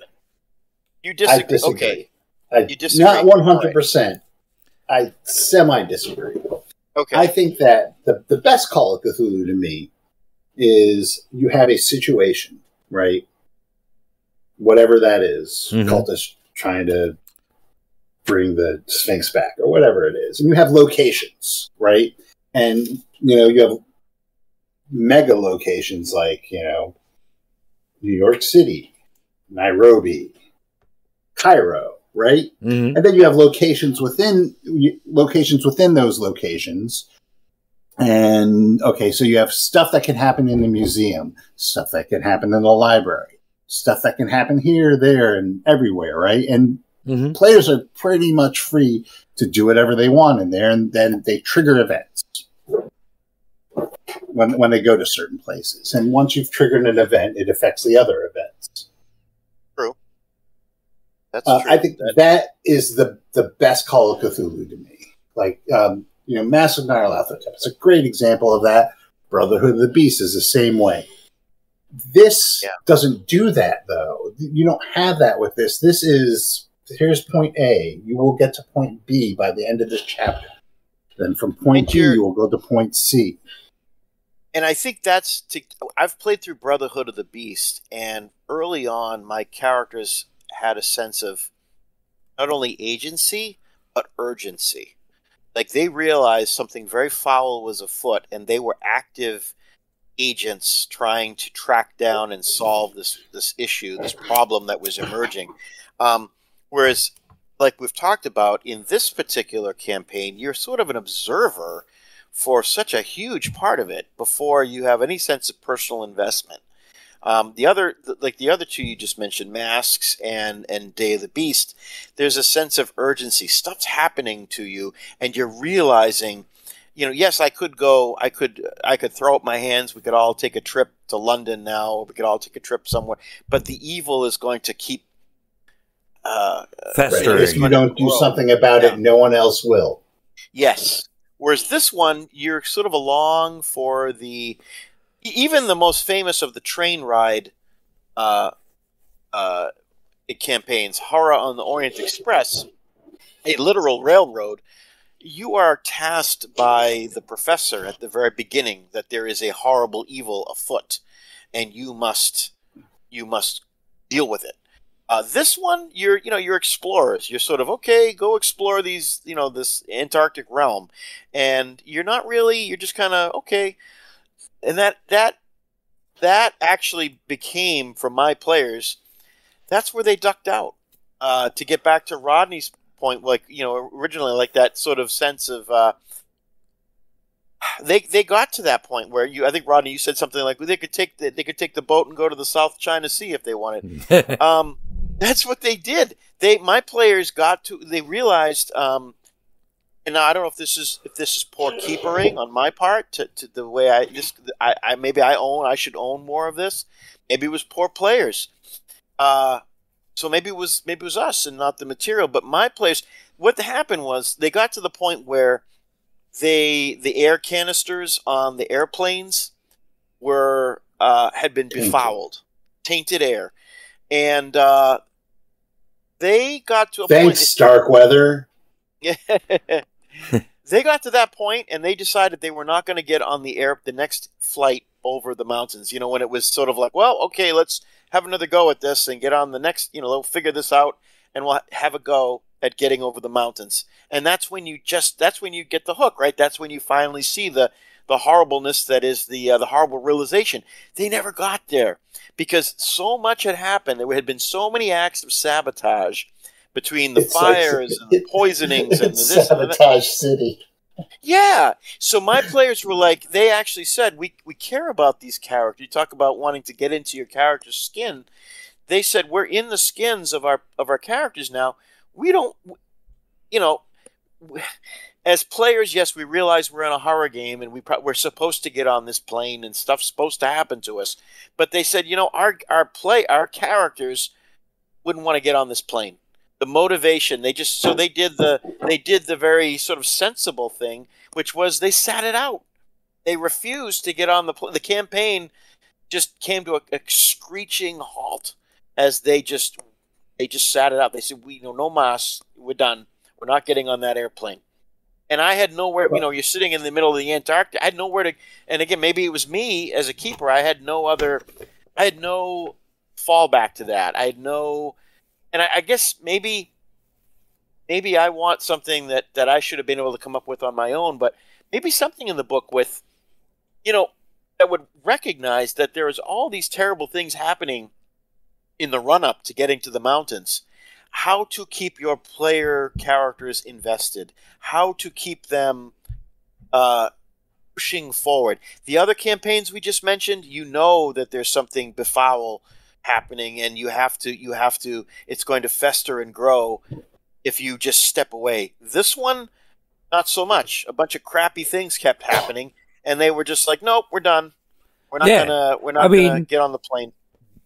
You I disagree? disagree. Okay, I, You disagree. not one hundred percent. I semi disagree. Okay. I think that the, the best Call of Cthulhu to me is you have a situation, right? Whatever that is, Mhm. cultists trying to bring the Sphinx back or whatever it is. And you have locations, right? And, you know, you have mega locations like, you know, New York City, Nairobi, Cairo, right? hmm and then you have locations within locations within those locations. And okay so you have stuff that can happen in the museum stuff that can happen in the library stuff that can happen here there and everywhere right? And hmm players are pretty much free to do whatever they want in there and then they trigger events when, when they go to certain places. And once you've triggered an event it affects the other events That's uh. I think That- that is the the best Call of Cthulhu to me. Like, um, you know, Masks of Nyarlathotep. It's a great example of that. Brotherhood of the Beast is the same way. This Yeah. doesn't do that, though. You don't have that with this. This is here's point A. You will get to point B by the end of this chapter. Then from point B, you will go to point C. and I think that's to, I've played through Brotherhood of the Beast, and early on, my characters had a sense of not only agency but urgency. Like they realized something very foul was afoot, and they were active agents trying to track down and solve this this issue, this problem that was emerging. Um, whereas, like we've talked about in this particular campaign, you're sort of an observer for such a huge part of it before you have any sense of personal investment. Um, the other, like the other two you just mentioned, Masks and and Day of the Beast, there's a sense of urgency. Stuff's happening to you, and you're realizing, you know, yes, I could go, I could, I could throw up my hands. We could all take a trip to London now, or we could all take a trip somewhere. But the evil is going to keep. Uh, Festering. If you don't do something about Yeah. it, no one else will. Yes. Whereas this one, you're sort of along for the even the most famous of the train ride uh, uh, campaigns, Horror on the Orient Express, a literal railroad. You are tasked by the professor at the very beginning that there is a horrible evil afoot, and you must you must deal with it. Uh, this one, you're you know you're explorers. You're sort of okay, go explore these you know this Antarctic realm, and you're not really. You're just kind of okay, and that that that actually became for my players. That's where they ducked out uh, to get back to Rodney's point. Like you know originally, like that sort of sense of. Uh, they they got to that point where you I think Rodney you said something like they could take the, they could take the boat and go to the South China Sea if they wanted um, that's what they did. They my players got to they realized um, and now I don't know if this is if this is poor keepering on my part to, to the way I this I, I maybe I own I should own more of this. Maybe it was poor players. Uh, so maybe it was maybe it was us and not the material. But my players, what happened was they got to the point where they the air canisters on the airplanes were uh, had been befouled, tainted air, and uh, they got to a Thanks, point. Starkweather. they got to that point and they decided they were not going to get on the air the next flight over the mountains. You know, when it was sort of like, well, okay, let's have another go at this and get on the next. You know, they'll figure this out and we'll have a go at getting over the mountains. And that's when you just that's when you get the hook, right? That's when you finally see the the horribleness that is the uh, the horrible realization. They never got there because so much had happened. There had been so many acts of sabotage between the It's like- fires and the poisonings and the this and. Sabotage City. Yeah. So my players were like, they actually said, we, we care about these characters. You talk about wanting to get into your character's skin. They said, we're in the skins of our of our characters now. We don't, you know, as players, yes, we realize we're in a horror game and we pro- we're supposed to get on this plane and stuff's supposed to happen to us. But they said, you know, our our play our characters wouldn't want to get on this plane. The motivation they just so they did the they did the very sort of sensible thing, which was they sat it out. They refused to get on the the campaign. Just came to a, a screeching halt as they just they just sat it out. They said, "We know no mas, we're done. We're not getting on that airplane." And I had nowhere. You know, you're sitting in the middle of the Antarctic. I had nowhere to. And again, maybe it was me as a keeper. I had no other. I had no fallback to that. I had no. And I, I guess maybe maybe I want something that that I should have been able to come up with on my own, but maybe something in the book with, you know, that would recognize that there is all these terrible things happening in the run up to getting to the mountains. How to keep your player characters invested, how to keep them uh, pushing forward. The other campaigns we just mentioned, you know that there's something befoul happening, and you have to, you have to, it's going to fester and grow if you just step away. This one, not so much. A bunch of crappy things kept happening, and they were just like, "Nope, we're done. We're not Yeah. gonna. We're not I gonna mean- get on the plane."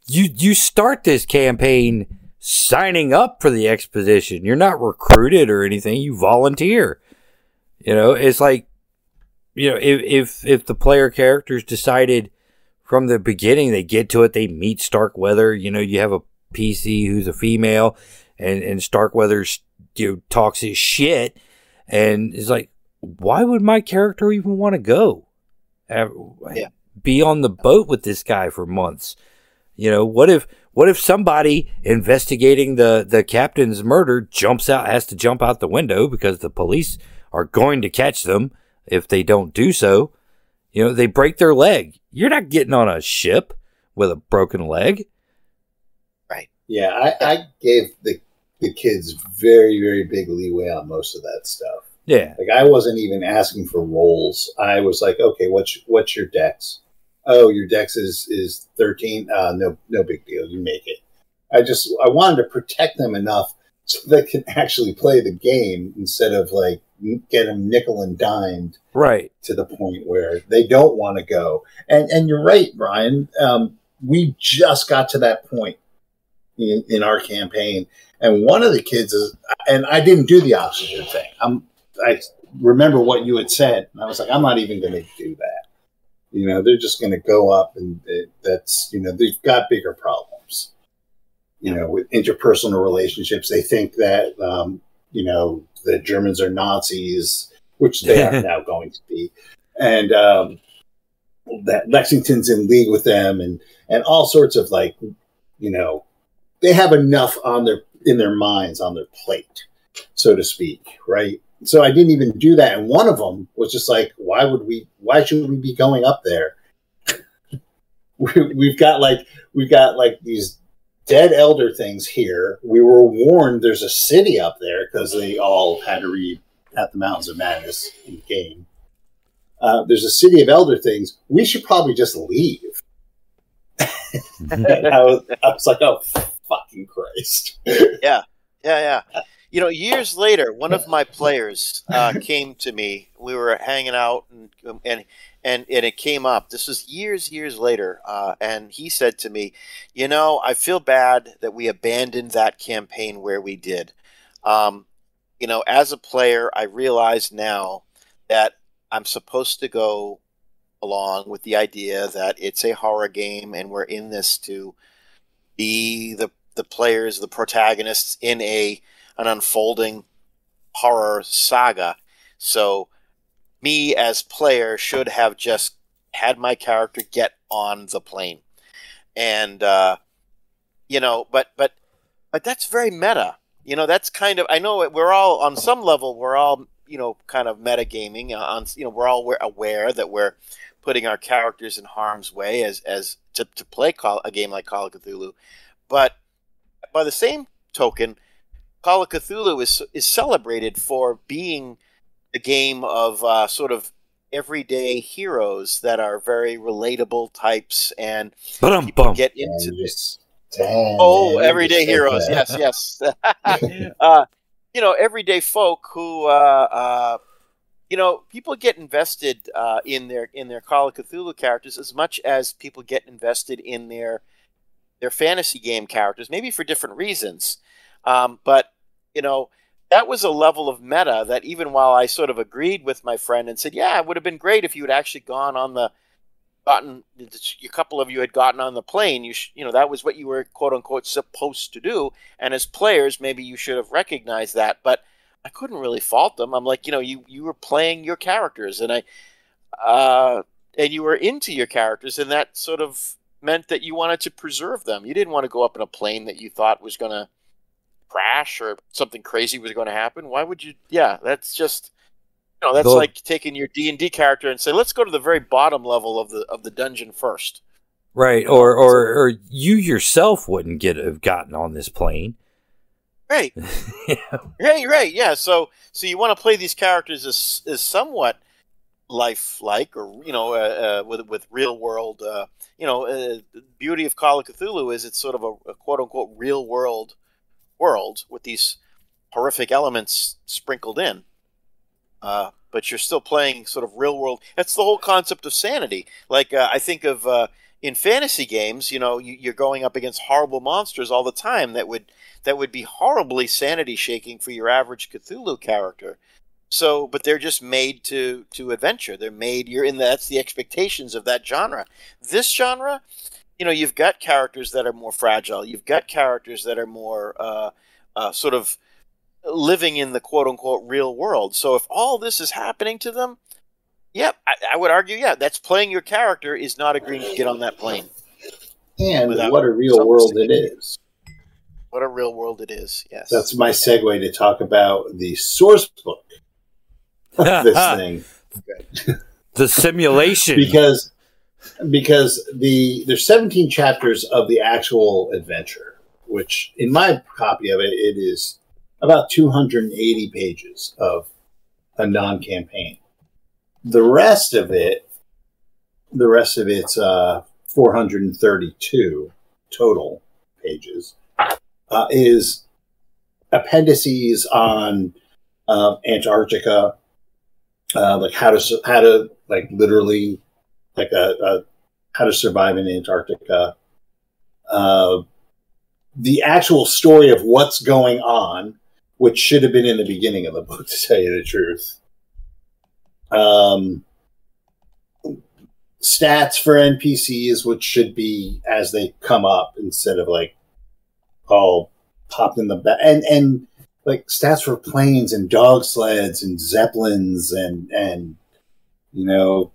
you you start this campaign signing up for the expedition. You're not recruited or anything. You volunteer. You know, it's like you know, if if if the player characters decided from the beginning they get to it, they meet Starkweather. You know, you have a PC who's a female, and and Starkweather's you know, talks his shit, and it's like, why would my character even want to go? Yeah. Be on the boat with this guy for months. You know, what if what if somebody investigating the the captain's murder jumps out has to jump out the window because the police are going to catch them if they don't do so? You know, they break their leg. You're not getting on a ship with a broken leg. Right. Yeah, I, I gave the the kids very very big leeway on most of that stuff. Yeah. Like I wasn't even asking for rolls. I was like, okay, what's what's your dex? oh, your dex is is thirteen. Uh, no, no big deal. You make it. I just I wanted to protect them enough so they can actually play the game instead of like get them nickel and dimed Right. to the point where they don't want to go. And and you're right, Bryan. Um, we just got to that point in, in our campaign, and one of the kids is, and I didn't do the oxygen thing. I'm I remember what you had said, and I was like, I'm not even going to do that. You know, they're just going to go up, and it, that's you know they've got bigger problems. You know, with interpersonal relationships, they think that um, you know the Germans are Nazis, which they are now going to be, and um, that Lexington's in league with them, and and all sorts of like, you know, they have enough on their in their minds on their plate, so to speak, right? So I didn't even do that, and one of them was just like, why would we? Why should we be going up there? we, we've got like we've got like these dead elder things here. We were warned there's a city up there because they all had to read at the Mountains of Madness in game. Uh, there's a city of elder things. We should probably just leave. I, was, I was like, oh, fucking Christ. Yeah, yeah, yeah. You know, years later, one of my players uh, came to me. We were hanging out, and and and and it came up. This was years, years later, uh, and he said to me, "You know, I feel bad that we abandoned that campaign where we did. Um, you know, as a player, I realize now that I'm supposed to go along with the idea that it's a horror game, and we're in this to be the the players, the protagonists in a an unfolding horror saga. So, me as player should have just had my character get on the plane, and uh, you know, but but but that's very meta. You know, that's kind of I know we're all on some level we're all you know kind of metagaming on you know we're all aware that we're putting our characters in harm's way as as to, to play Call, a game like Call of Cthulhu, but by the same token, Call of Cthulhu is is celebrated for being a game of uh, sort of everyday heroes that are very relatable types, and But people bum. get into this. damn, Oh, man, everyday heroes, that. yes, yes. uh, you know, everyday folk who, uh, uh, you know, people get invested uh, in their in their Call of Cthulhu characters as much as people get invested in their their fantasy game characters, maybe for different reasons. Um, but you know, that was a level of meta that even while I sort of agreed with my friend and said, "Yeah, it would have been great if you had actually gone on the gotten a couple of you had gotten on the plane you sh- you know that was what you were quote unquote supposed to do. And as players maybe you should have recognized that but I couldn't really fault them. I'm like you know you you were playing your characters and I uh and you were into your characters and that sort of meant that you wanted to preserve them. You didn't want to go up in a plane that you thought was going to crash or something crazy was going to happen why would you yeah that's just you know, that's Go- like taking your D and D character and say, let's go to the very bottom level of the of the dungeon first. Right. Or, or, or you yourself wouldn't get have gotten on this plane. Right, yeah. right, right. Yeah. So, so you want to play these characters as as somewhat lifelike, or you know, uh, uh, with with real world. Uh, you know, uh, the beauty of Call of Cthulhu is it's sort of a, a quote unquote real world world with these horrific elements sprinkled in. Uh, but you're still playing sort of real world. That's the whole concept of sanity. Like uh, I think of uh, in fantasy games, you know, you, you're going up against horrible monsters all the time that would that would be horribly sanity shaking for your average Cthulhu character. So, but they're just made to to adventure. They're made. You're in. The, that's the expectations of that genre. This genre, you know, you've got characters that are more fragile. You've got characters that are more uh, uh, sort of living in the quote unquote real world. So if all this is happening to them, yep, I, I would argue, yeah, that's playing your character is not agreeing to get on that plane. And Without what a real world it is. What a real world it is. Yes. That's my segue to talk about the source book of this thing. the simulation. because because the there's 17 chapters of the actual adventure which in my copy of it it is about 280 pages of a non-campaign. The rest of it the rest of it's uh, 432 total pages, uh, is appendices on uh, Antarctica, like how to how to like literally like a, a how to survive in Antarctica. Uh, the actual story of what's going on, which should have been in the beginning of the book, to tell you the truth. Um, stats for NPCs, which should be as they come up instead of like all popped in the back, and and like stats for planes and dog sleds and zeppelins and and you know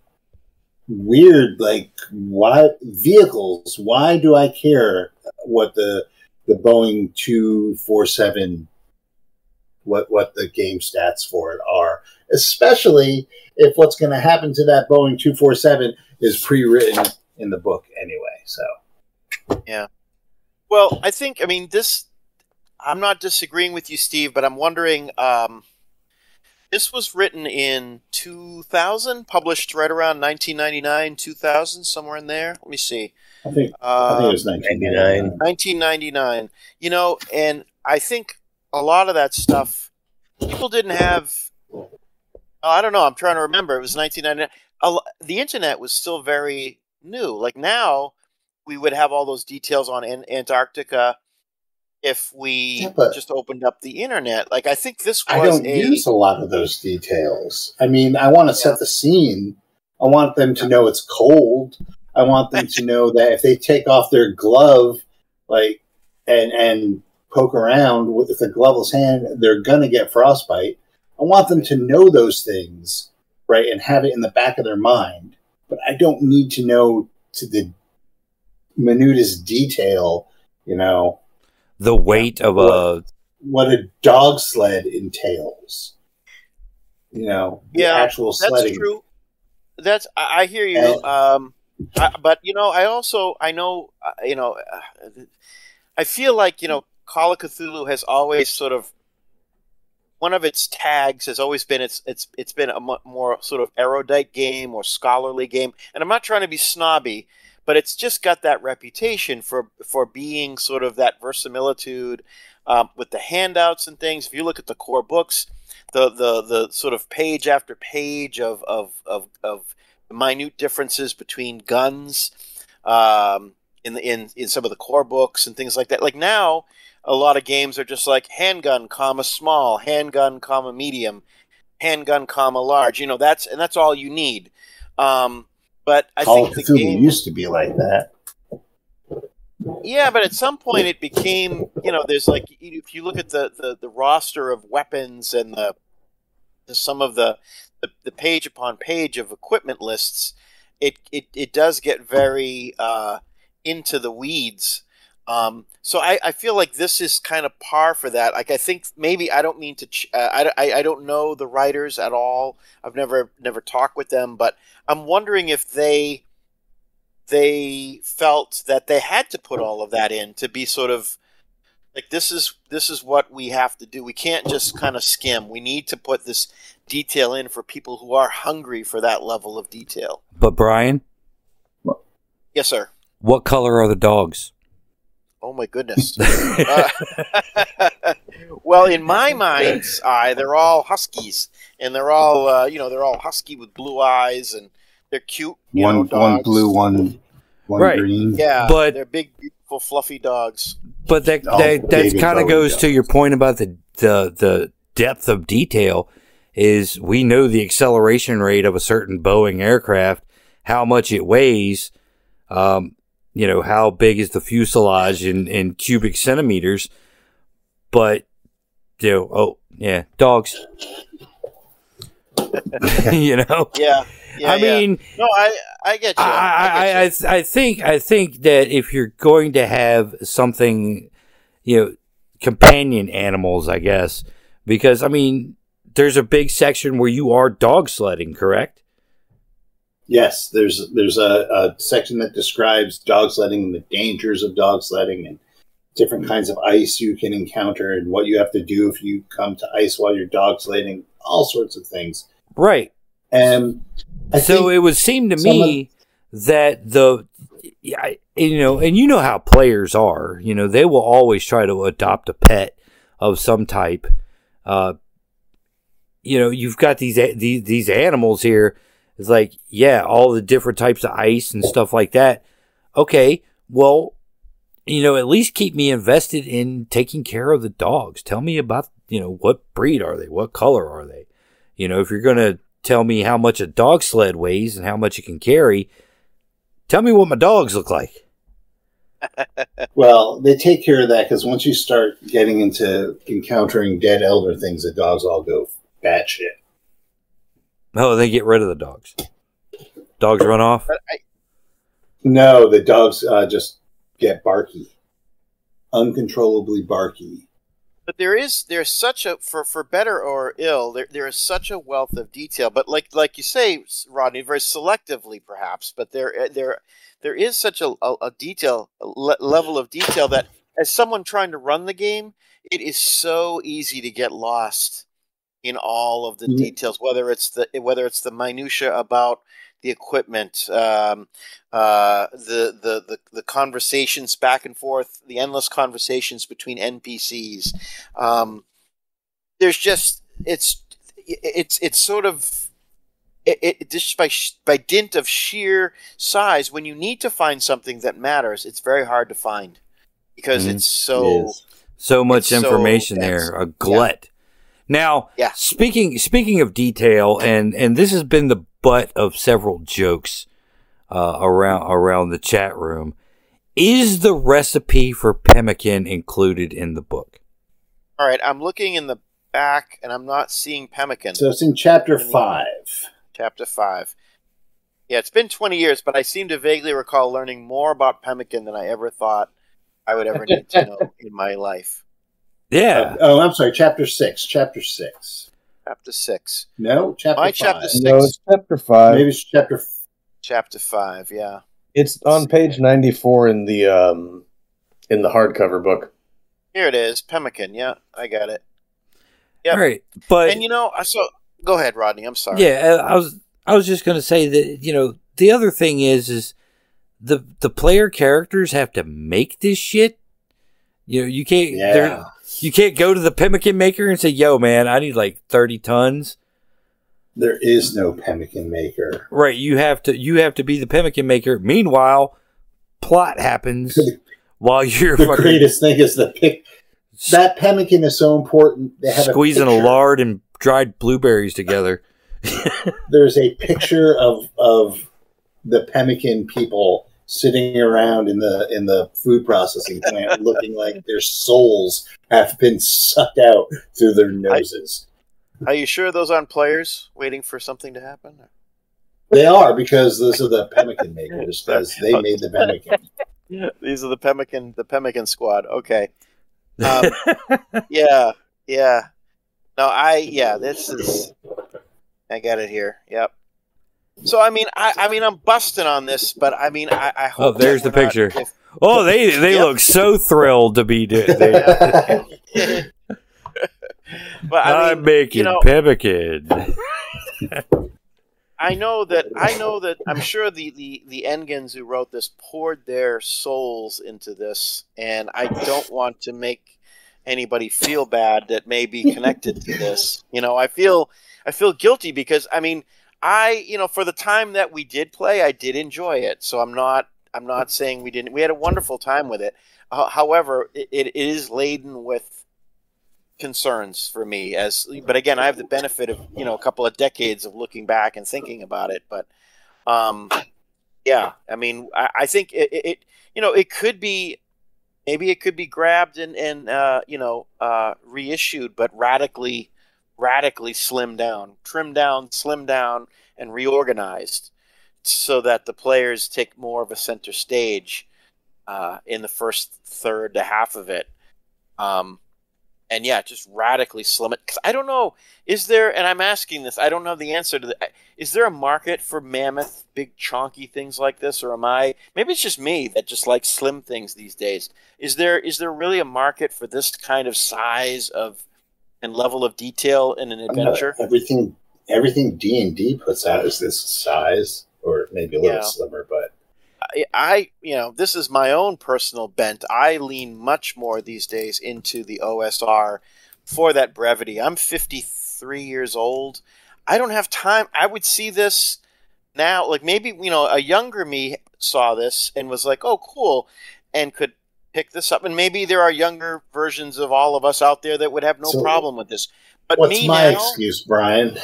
weird like why vehicles why do i care what the the boeing 247 what what the game stats for it are especially if what's going to happen to that boeing 247 is pre-written in the book anyway so Yeah. Well, I think I mean this. I'm not disagreeing with you, Steve, but I'm wondering. Um, this was written in 2000, published right around 1999, 2000, somewhere in there. Let me see. i think i Um, think it was 1999 1999. You know, and I think a lot of that stuff people didn't have. oh, I don't know. I'm trying to remember. It was 1999. A The internet was still very new. Like now, we would have all those details on An- Antarctica if we Yeah, just opened up the internet. Like I think this was I don't a use a lot of those details. I mean, I want to set the scene. I want them to know it's cold. I want them to know that if they take off their glove, like and and poke around with a gloveless hand, they're gonna get frostbite. I want them to know those things, right, and have it in the back of their mind. But I don't need to know to the minutest detail, you know, The weight of a what a dog sled entails. You know, the Yeah, actual That's sledding. true. That's I, I hear you. And- um, I, but you know, I also I know uh, you know, uh, I feel like you know, Call of Cthulhu has always sort of one of its tags has always been it's it's it's been a more sort of erudite game or scholarly game, and I'm not trying to be snobby, but it's just got that reputation for for being sort of that verisimilitude um, with the handouts and things. If you look at the core books, the the the sort of page after page of of of, of minute differences between guns um, in the in in some of the core books and things like that. Like now, a lot of games are just like handgun, comma small, handgun, comma medium, handgun, comma large. You know that's and that's all you need. Um, but I Call think the game used to be like that. yeah, but at some point it became, you know, there's like if you look at the the, the roster of weapons and the, the some of the, the the page upon page of equipment lists, it it, it does get very uh, into the weeds. Um, so I, I feel like this is kind of par for that. Like I think maybe I don't mean to. Ch- uh, I, I I don't know the writers at all. I've never never talked with them, but I'm wondering if they they felt that they had to put all of that in to be sort of like this is this is what we have to do. We can't just kind of skim. We need to put this detail in for people who are hungry for that level of detail. But Bryan, Yes, sir. what color are the dogs? Oh my goodness. Uh, well, in my mind's eye, they're all huskies, and they're all uh, you know they're all husky with blue eyes, and they're cute. You know, One one blue, one one Right. green. Yeah, But- they're big, beautiful, fluffy dogs. But that Oh, that, that kind of goes does. to your point about the, the the depth of detail. Is we know the acceleration rate of a certain Boeing aircraft, how much it weighs, um, you know, how big is the fuselage in, in cubic centimeters, but you know, oh yeah, dogs. you know, Yeah, yeah. I yeah. mean, no, I I get you. I, I, get I, you. I, I think I think that if you're going to have something, you know, companion animals, I guess, because I mean, there's a big section where you are dog sledding, correct? Yes, there's there's a, a section that describes dog sledding and the dangers of dog sledding and different kinds of ice you can encounter and what you have to do if you come to ice while you're dog sledding, all sorts of things. Right. And I so it would seem to me that the yeah, you know, and you know how players are. You know, they will always try to adopt a pet of some type. Uh, you know, you've got these these these animals here. It's like, yeah, all the different types of ice and stuff like that. Okay, well, you know, at least keep me invested in taking care of the dogs. Tell me about, you know, what breed are they? What color are they? You know, if you're going to tell me how much a dog sled weighs and how much it can carry, tell me what my dogs look like. well, they take care of that because once you start getting into encountering dead elder things, the dogs all go batshit. Oh, they get rid of the dogs. Dogs run off. No, the dogs uh, just get barky, uncontrollably barky. But there is there's such a for for better or ill there there is such a wealth of detail. But like like you say, Rodney, very selectively perhaps. But there there there is such a a, a detail a le- level of detail that as someone trying to run the game, it is so easy to get lost in all of the mm-hmm. details. Whether it's the whether it's the minutia about the equipment, um, uh, the, the the the conversations back and forth, the endless conversations between NPCs. Um, there's just it's it's it's sort of it, it, just by by dint of sheer size. When you need to find something that matters, it's very hard to find because mm-hmm. it's so it so much information so there, a glut. Yeah. Now, yeah. speaking speaking of detail, and and this has been the butt of several jokes uh, around around the chat room. Is the recipe for pemmican included in the book? All right, I'm looking in the back, and I'm not seeing pemmican. So it's in chapter five. Chapter five. Yeah, it's been 20 years, but I seem to vaguely recall learning more about pemmican than I ever thought I would ever need to know in my life. Yeah. Uh, oh, I'm sorry. Chapter six. Chapter six. Chapter six. No, chapter My five. chapter six. No, it's chapter five. Maybe it's chapter. Chapter five. Yeah. It's on page ninety four in the um in the hardcover book. Here it is, pemmican. Yeah, I got it. Yeah. All right, but and you know, I so go ahead, Rodney. I'm sorry. Yeah, I was I was just going to say that you know the other thing is is the the player characters have to make this shit. You know, you can't. Yeah. You can't go to the pemmican maker and say, "Yo, man, I need like thirty tons." There is no pemmican maker. Right. You have to. You have to be the pemmican maker. Meanwhile, plot happens while you're. The fucking, greatest thing is the pick. That pemmican is so important. They have squeezing a, a lard and dried blueberries together. There's a picture of of the pemmican people sitting around in the in the food processing plant looking like their souls have been sucked out through their noses. Are you sure those aren't players waiting for something to happen? They are because those are the pemmican makers because they made the pemmican. These are the pemmican the pemmican squad. Okay. Um, yeah, yeah. No, I yeah. This is. I got it here. Yep. So I mean, I, I mean, I'm busting on this, but I mean, I, I oh, hope. Oh, there's the picture. Not, if, oh, they they yep. look so thrilled to be doing. but I am making you know, pemmican. I know that I know that I'm sure the the the Engans who wrote this poured their souls into this, and I don't want to make anybody feel bad that may be connected to this. You know, I feel I feel guilty because I mean I, you know, for the time that we did play, I did enjoy it. So I'm not, I'm not saying we didn't. We had a wonderful time with it. Uh, however, it, it is laden with concerns for me. As, but again, I have the benefit of you know a couple of decades of looking back and thinking about it. But, um, yeah, I mean, I, I think it, it, you know, it could be. Maybe it could be grabbed and, and uh, you know uh, reissued, but radically radically slimmed down, trimmed down, slimmed down, and reorganized so that the players take more of a center stage uh, in the first third to half of it. Um, and yeah, just radically slim it. Because I don't know, is there, and I'm asking this, I don't know the answer to the, is there a market for mammoth, big, chunky things like this? Or am I, maybe it's just me that just likes slim things these days. Is there, is there really a market for this kind of size of and level of detail in an adventure. everything everything D and D puts out is this size or maybe a little Yeah. slimmer, but I, I, you know, this is my own personal bent. I lean much more these days into the OSR for that brevity. I'm 53 years old. I don't have time. I would see this now, like maybe, you know, a younger me saw this and was like, oh, cool, and could pick this up. And maybe there are younger versions of all of us out there that would have no So, problem with this. But what's my now, excuse, Brian?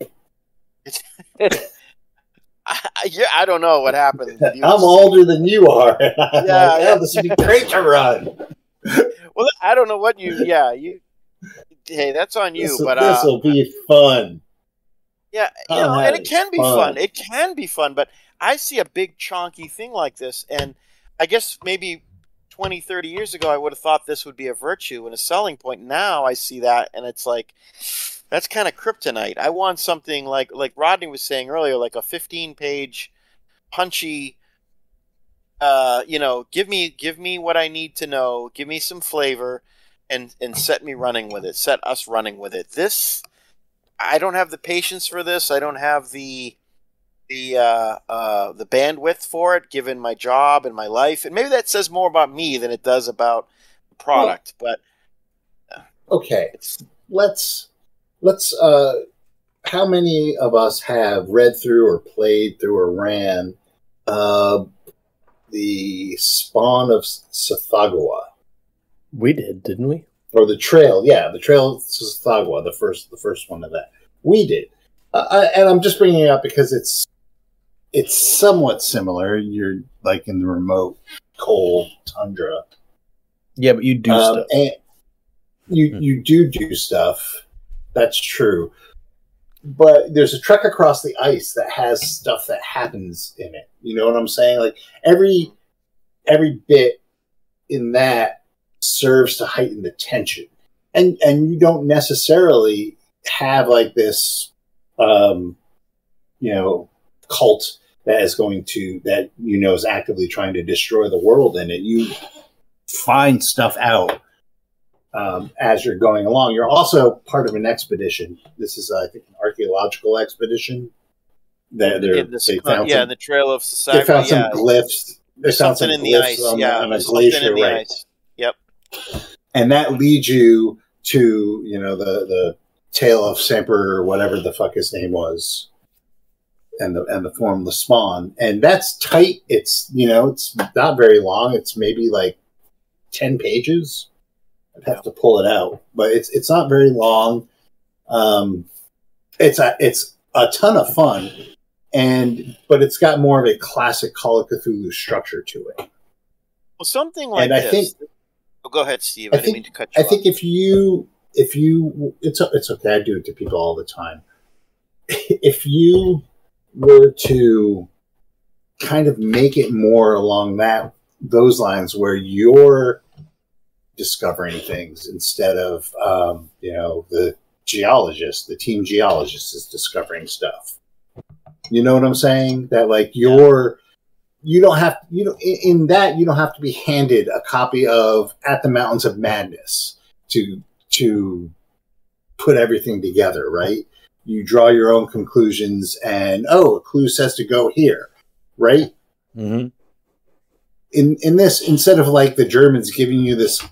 I, yeah, I don't know what happened. I'm older than you are. Yeah, like, yeah. this would be great to run. Well, I don't know what you. Yeah, you. Hey, that's on you. This, but uh, will be fun. yeah, you know, and it can be fun. fun. It can be fun. But I see a big chonky thing like this, and I guess maybe 20, 30 years ago, I would have thought this would be a virtue and a selling point. Now I see that, and it's like that's kind of kryptonite. I want something like like Rodney was saying earlier, like a 15 page, punchy. Uh, you know, give me give me what I need to know. Give me some flavor, and and set me running with it. Set us running with it. This, I don't have the patience for this. I don't have the the uh, uh, the bandwidth for it, given my job and my life. And maybe that says more about me than it does about the product. but Okay, it's let's let's. uh How many of us have read through or played through or ran uh the Spawn of Tsathogghua? We did, didn't we? or the trail yeah the trail of Tsathogghua, the first the first one of that we did uh, and i'm just bringing it up because it's it's somewhat similar. You're like in the remote cold tundra. Yeah, but you do Um, stuff. and you Hmm. you do do stuff. That's true. But there's a trek across the ice that has stuff that happens in it. You know what i'm saying? Like every every bit in that serves to heighten the tension. And and you don't necessarily have like this um you know cult that is going to that you know is actively trying to destroy the world in it you find stuff out um, as you're going along. You're also part of an expedition. This is uh, i think an archaeological expedition. That they're, they found yeah, some, in the trail of they society. found some yeah, glyphs. They found something some in the glyphs ice. on, yeah, on a glacier right. ice. and that leads you to you know the the tale of Samper or whatever the fuck his name was, and the and the form the spawn, and that's tight. It's you know it's not very long. It's maybe like ten pages. I'd have to pull it out, but it's it's not very long. Um, it's a it's a ton of fun, and but it's got more of a classic Call of Cthulhu structure to it. Well, something like and I this. think Oh, go ahead, Steve. I I, didn't think- mean to cut you I think if you if you it's it's okay. I do it to people all the time. If you were to kind of make it more along that those lines where you're discovering things instead of um, you know the geologist, the team geologist is discovering stuff. You know what I'm saying? That like you're you don't have you know in, in that you don't have to be handed a copy of At the Mountains of Madness to to put everything together, right? You draw your own conclusions and oh, a clue says to go here, right? Mm-hmm. in in this instead of like the Germans giving you this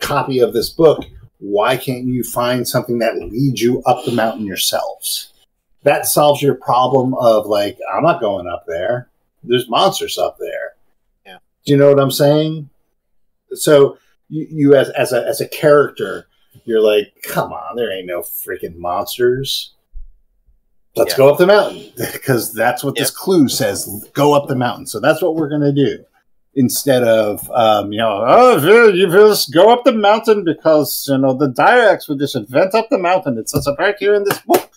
copy of this book, why can't you find something that leads you up the mountain yourselves? That solves your problem of like I'm not going up there. There's monsters up there. Yeah. Do you know what I'm saying? So you, you as as a as a character, you're like, come on, there ain't no freaking monsters. Let's Yeah. go up the mountain because that's what this clue says. Go up the mountain. So that's what we're gonna do instead of um, you know, oh, you, you just go up the mountain because you know the Dyer expedition went up the mountain. It says it right here in this book.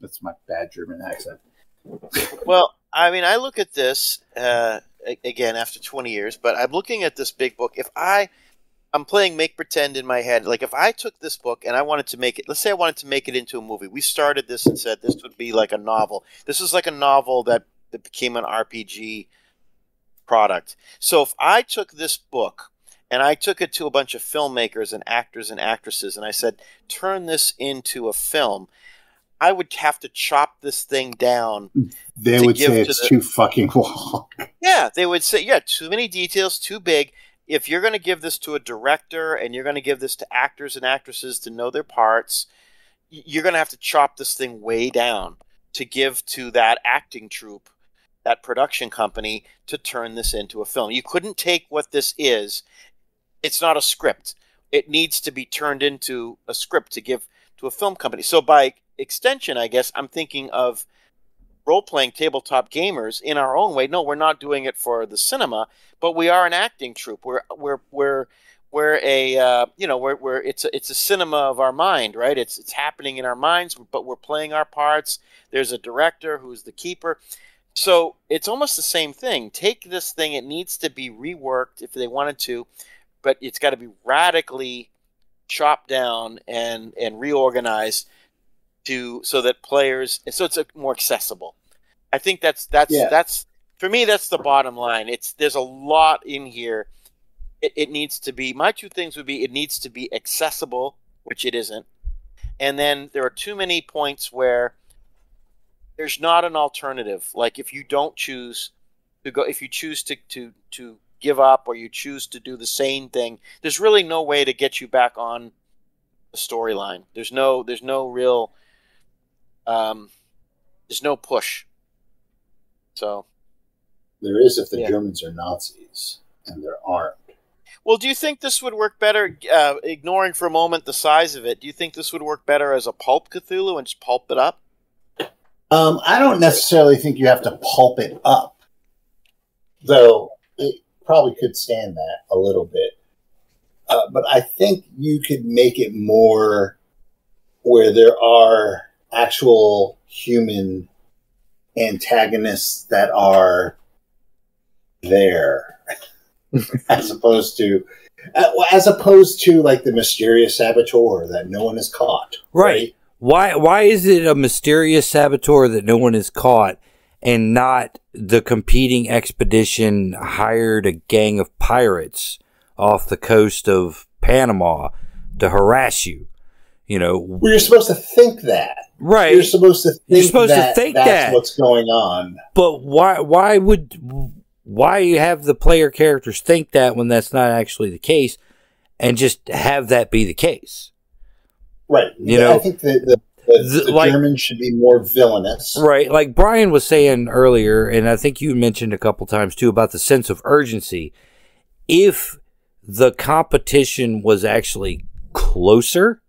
That's my bad German accent. Well, I mean, I look at this uh, again after 20 years, but I'm looking at this big book. If I, I'm playing make pretend in my head. Like if I took this book and I wanted to make it, let's say I wanted to make it into a movie. We started this and said this would be like a novel. This is like a novel that, that became an RPG product. So if I took this book and I took it to a bunch of filmmakers and actors and actresses and I said, turn this into a film. I would have to chop this thing down. They would say it's the- too fucking long. Yeah, they would say, yeah, too many details, too big. If you're going to give this to a director and you're going to give this to actors and actresses to know their parts, you're going to have to chop this thing way down to give to that acting troupe, that production company to turn this into a film. You couldn't take what this is. It's not a script. It needs to be turned into a script to give to a film company. So by extension, I guess I'm thinking of role playing tabletop gamers in our own way. No, we're not doing it for the cinema, but we are an acting troupe. We're we're we're we're a uh, you know we're, we're it's a it's a cinema of our mind, right? It's it's happening in our minds, but we're playing our parts. There's a director who's the keeper. So it's almost the same thing. Take this thing; it needs to be reworked if they wanted to, but it's got to be radically chopped down and and reorganized to so that players so it's more accessible. I think that's that's Yeah. that's for me that's the bottom line. It's there's a lot in here. It, it needs to be my two things would be it needs to be accessible, which it isn't, and then there are too many points where there's not an alternative. Like if you don't choose to go, if you choose to to to give up or you choose to do the same thing, there's really no way to get you back on the storyline. There's no there's no real um there's no push. So There is if the Yeah. Germans are Nazis and they're armed. well, do you think this would work better? Uh, ignoring for a moment the size of it, do you think this would work better as a pulp Cthulhu and just pulp it up? Um, I don't necessarily think you have to pulp it up, though it probably could stand that a little bit. Uh, but I think you could make it more where there are actual human antagonists that are there, as opposed to. uh, As opposed to like the mysterious saboteur that no one has caught, Right. Why why is it a mysterious saboteur that no one has caught and not the competing expedition hired a gang of pirates off the coast of Panama to harass you? You know, Well, you're supposed to think that. Right. You're supposed to think You're supposed to think that's that. what's going on. But why why would why you have the player characters think that when that's not actually the case and just have that be the case? Right. You I know, think the, the, the, the- like- Germans should be more villainous. Right. Like Brian was saying earlier, and I think you mentioned a couple times too about the sense of urgency. If the competition was actually closer,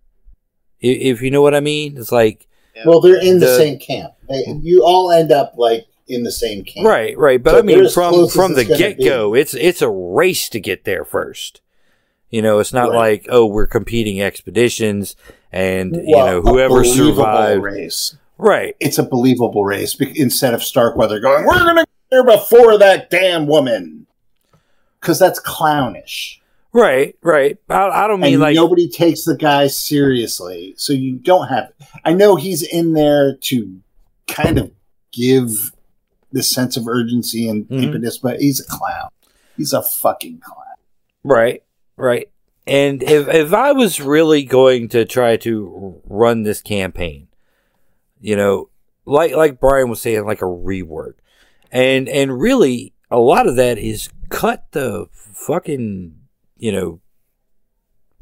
i- if you know what I mean, it's like, Well, they're in the, The- same camp. They, you all end up like in the same camp. right, right. But So I mean, from from the get go, it's it's a race to get there first. You know, it's not Right. like oh, we're competing expeditions, and you know whoever survives. race. Right. It's a believable race instead of Starkweather going, "We're going to get there before that damn woman," because that's clownish. Right. Right. I, I don't mean and like nobody takes the guy seriously. So you don't have. I know he's in there to kind of give this sense of urgency and Mhm. impetus, but he's a clown. He's a fucking clown. Right, right. And if if I was really going to try to run this campaign, you know, like like Brian was saying, like a rework, and and really a lot of that is cut the fucking you know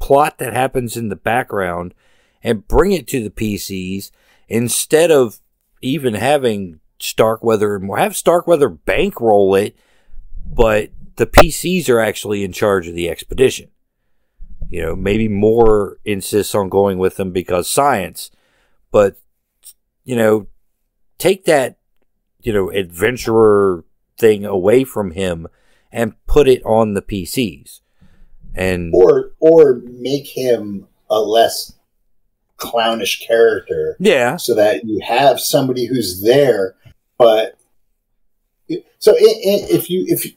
plot that happens in the background and bring it to the PCs instead of even having Starkweather and. Have Starkweather bankroll it, but the PCs are actually in charge of the expedition. You know, maybe Moore insists on going with them because science, but you know, take that you know adventurer thing away from him and put it on the PCs. And Or or make him a less clownish character. Yeah, so that you have somebody who's there but so i i if you if you-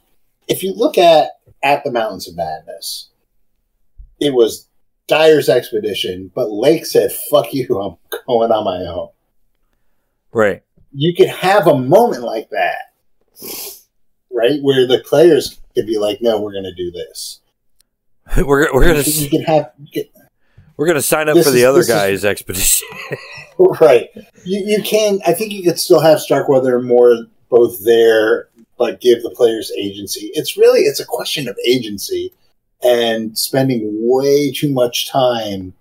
if you look at at the mountains of madness it was dyer's expedition but lake said fuck you i'm going on my own. Right. you could have a moment like that right? Where the players could be like no we're going to do this we're we're gonna you can have you can, We're gonna sign up for the is- other this is- guy's expedition. Right. You you can. I think you could still have Starkweather and Moore both there, but give the players agency. It's really it's a question of agency and spending way too much time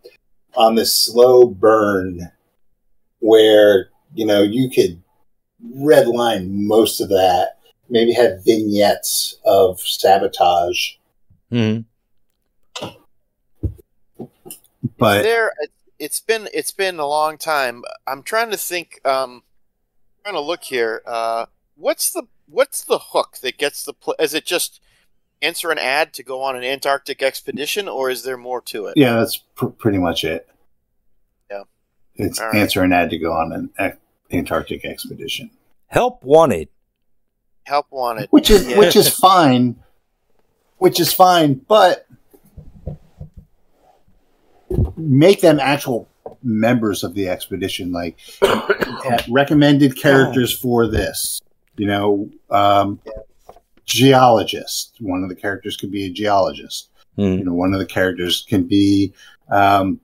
on this slow burn where you know you could redline most of that. Maybe have vignettes of sabotage, hmm but there it's been it's been a long time i'm trying to think um trying to look here uh what's the what's the hook that gets the pl- is it just answer an ad to go on an antarctic expedition or is there more to it yeah, that's pr- pretty much it. Yeah. It's All right. answer an ad to go on an Ac- Antarctic expedition. Help wanted. help wanted which is Yeah. which is fine which is fine but make them actual members of the expedition like recommended characters for this you know um, geologist one of the characters could be a geologist Hmm. you know one of the characters can be um,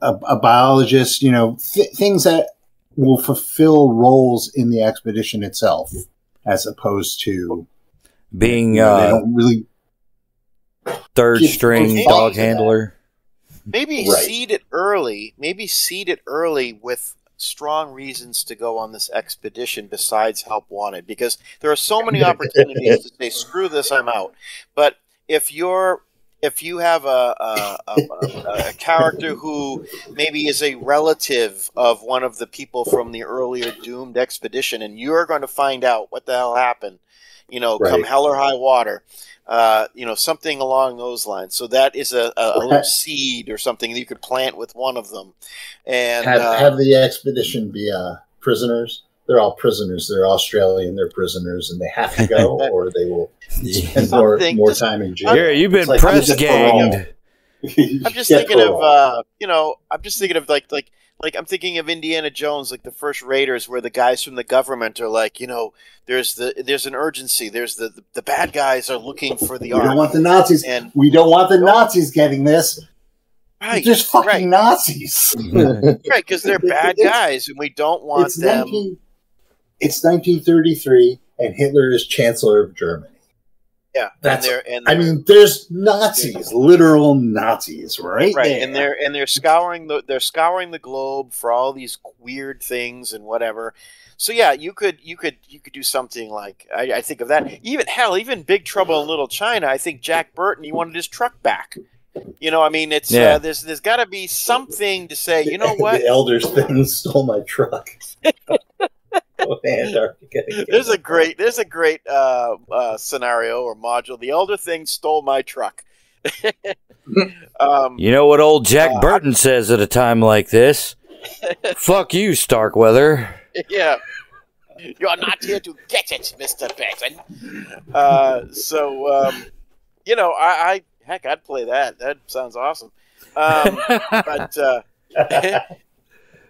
a, a biologist you know th- things that will fulfill roles in the expedition itself as opposed to Being you know, they uh, don't really third string dog to that. handler. Maybe Right. seed it early maybe seed it early with strong reasons to go on this expedition besides help wanted because there are so many opportunities to say screw this i'm out but if you're if you have a, a, a, a, character who maybe is a relative of one of the people from the earlier doomed expedition and you're going to find out what the hell happened you know come Right. hell or high water uh, you know something along those lines. So that is a, a, a little seed or something that you could plant with one of them. And have, uh, have the expedition be uh, prisoners. They're all prisoners. They're australian. They're prisoners and they have to go or they will spend more, more just- time in jail. Here, you've been like, press I'm just parole. ganged. I'm just thinking of uh, you know, I'm just thinking of like like like I'm thinking of Indiana Jones, like the first Raiders, where the guys from the government are like, you know, there's the there's an urgency, there's the the, the bad guys are looking for the we don't want the nazis. And we don't want the nazis getting this. Right, They're just fucking right. nazis. Right, because they're bad guys, and we don't want it's them. 19, it's 1933 and hitler is chancellor of germany yeah, that's- and they're and I mean, there's Nazis, literal Nazis, right, right there. and they're and they're scouring the they're scouring the globe for all these weird things and whatever so yeah you could you could you could do something like I, I think of that even hell even big trouble in little china i think jack burton he wanted his truck back you know i mean it's Yeah. uh, there's there's got to be something to say you know what the elders thing stole my truck. Antarctica. there's a great there's a great uh, uh, scenario or module the elder thing stole my truck um, You know what old Jack Uh, Burton says at a time like this? Fuck you, Starkweather. yeah. You're not here to get it, Mr. Burton. Uh, so, um, you know, I, I, heck, I'd play that. That sounds awesome. Um, but, uh,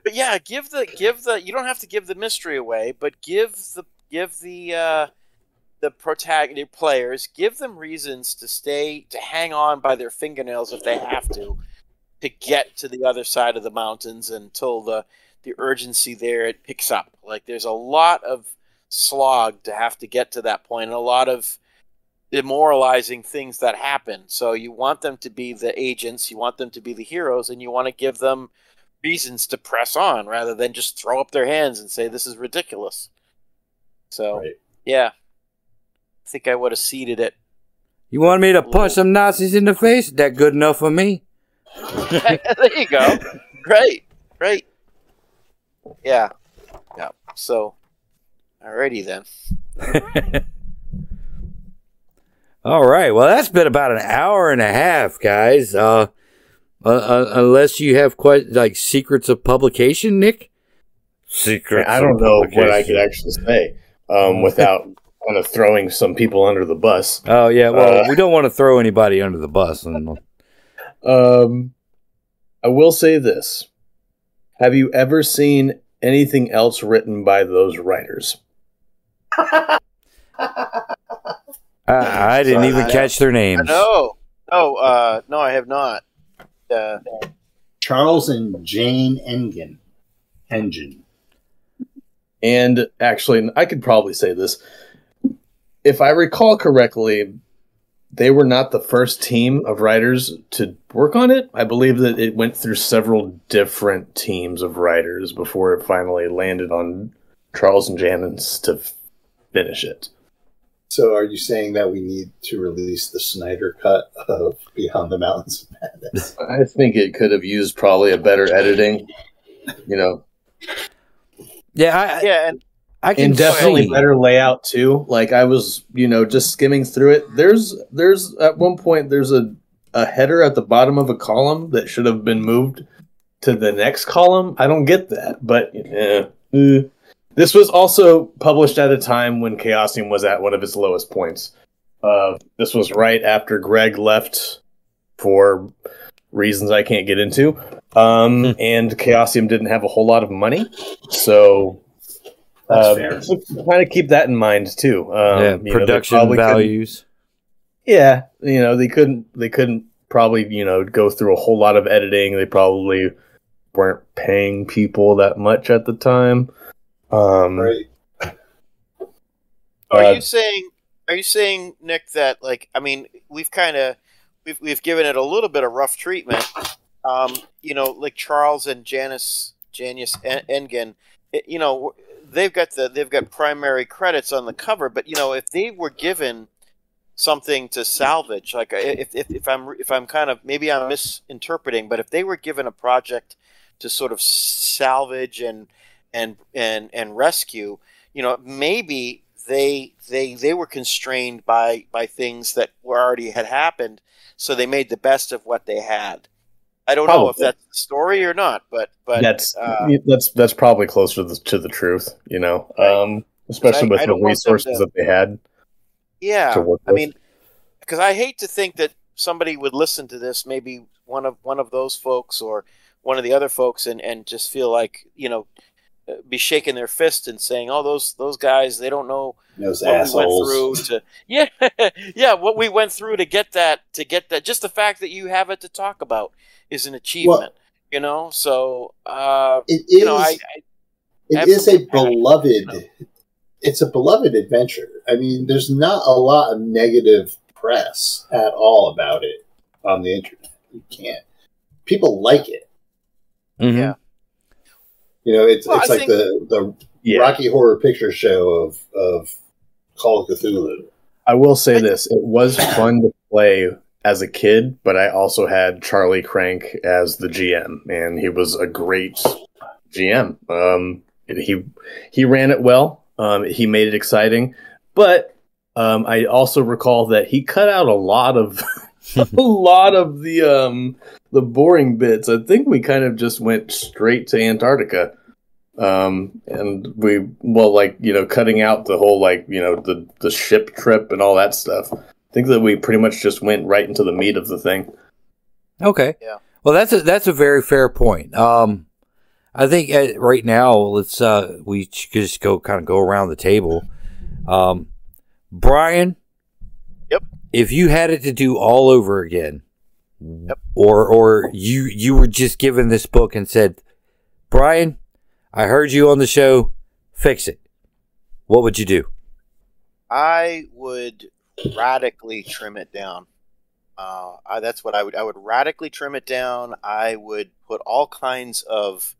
but yeah, give the, give the, you don't have to give the mystery away, but give the, give the, uh, the protagonist players, give them reasons to stay, to hang on by their fingernails if they have to, to get to the other side of the mountains until the, the urgency there it picks up. Like there's a lot of slog to have to get to that point and a lot of demoralizing things that happen. So you want them to be the agents you want them to be the heroes and you want to give them reasons to press on rather than just throw up their hands and say this is ridiculous so Right. yeah i think i would have seeded it You want me to punch some Nazis in the face? That good enough for me? there you go great great yeah yeah so alrighty then All right. Well, that's been about an hour and a half, guys. Uh, uh, uh unless you have quite like secrets of publication, Nick. Secrets. I don't of know what I could actually say um, without kind of throwing some people under the bus. Oh yeah. Well, Uh, we don't want to throw anybody under the bus. And Um, I will say this: Have you ever seen anything else written by those writers? I, I didn't Sorry, even I- catch their names. no no uh no i have not uh, Charles and Jane Engan. Engine. And actually, I could probably say this. If I recall correctly, they were not the first team of writers to work on it. I believe that it went through several different teams of writers before it finally landed on Charles and Janyce to finish it. So, are you saying that we need to release the Snyder cut of Beyond the Mountains of Madness? I think it could have used probably a better editing, you know, Yeah, I, yeah, and I can and definitely see. better layout too. Like I was, you know, just skimming through it. There's, there's at one point there's a a header at the bottom of a column that should have been moved to the next column. I don't get that, but yeah. eh. This was also published at a time when Chaosium was at one of its lowest points. Uh, this was right after Greg left for reasons I can't get into. Um, Hmm. and Chaosium didn't have a whole lot of money, so That's uh, fair. kind of keep that in mind too. Um, yeah, you know, production probably values. Yeah, you know they couldn't they couldn't probably you know go through a whole lot of editing. They probably weren't paying people that much at the time. Um, Right. are Uh, you saying are you saying Nick that like I mean we've kind of we've we've given it a little bit of rough treatment. Um, you know, like Charles and Janyce Janyce En- Engan, it- you know, they've got the they've got primary credits on the cover, but you know, if they were given something to salvage, like if, if, if I'm if I'm kind of maybe I'm misinterpreting, but if they were given a project to sort of salvage and and and and rescue, you know, maybe they they they were constrained by by things that were already had happened, so they made the best of what they had. I don't know if that's the story or not, but but that's uh, that's that's probably closer to the, to the truth. You know, Right. um, especially I- with I the don't want them resources to- that they had yeah. I mean, because I hate to think that somebody would listen to this, maybe one of one of those folks or one of the other folks, and and just feel like you know, be shaking their fist and saying, "Oh, those those guys, they don't know Those what assholes. we went through to yeah yeah what we went through to get that to get that just the fact that you have it to talk about is an achievement you know so uh It is. you know I, I it is a beloved. know. It's a beloved adventure. I mean, there's not a lot of negative press at all about it on the internet. You can't. People like it. Mhm. Yeah. You know, it's Well, it's I like think- the the yeah, Rocky Horror Picture Show of of Call of Cthulhu. I will say this: it was fun to play as a kid, but I also had Charlie Crank as the GM, and he was a great GM. Um, he he ran it well. Um, he made it exciting, but um, I also recall that he cut out a lot of a lot of the um, the boring bits. I think we kind of just went straight to Antarctica. Um, and we well, like you know, cutting out the whole like you know the the ship trip and all that stuff. I think that we pretty much just went right into the meat of the thing. Okay. Yeah. Well, that's a that's a very fair point. Um, I think uh, right now let's uh we just go kind of go around the table. Um, Brian. Yep. If you had it to do all over again, Yep. or or you you were just given this book and said, Brian, I heard you on the show, fix it. What would you do? i would radically trim it down uh I, that's what i would i would radically trim it down i would put all kinds of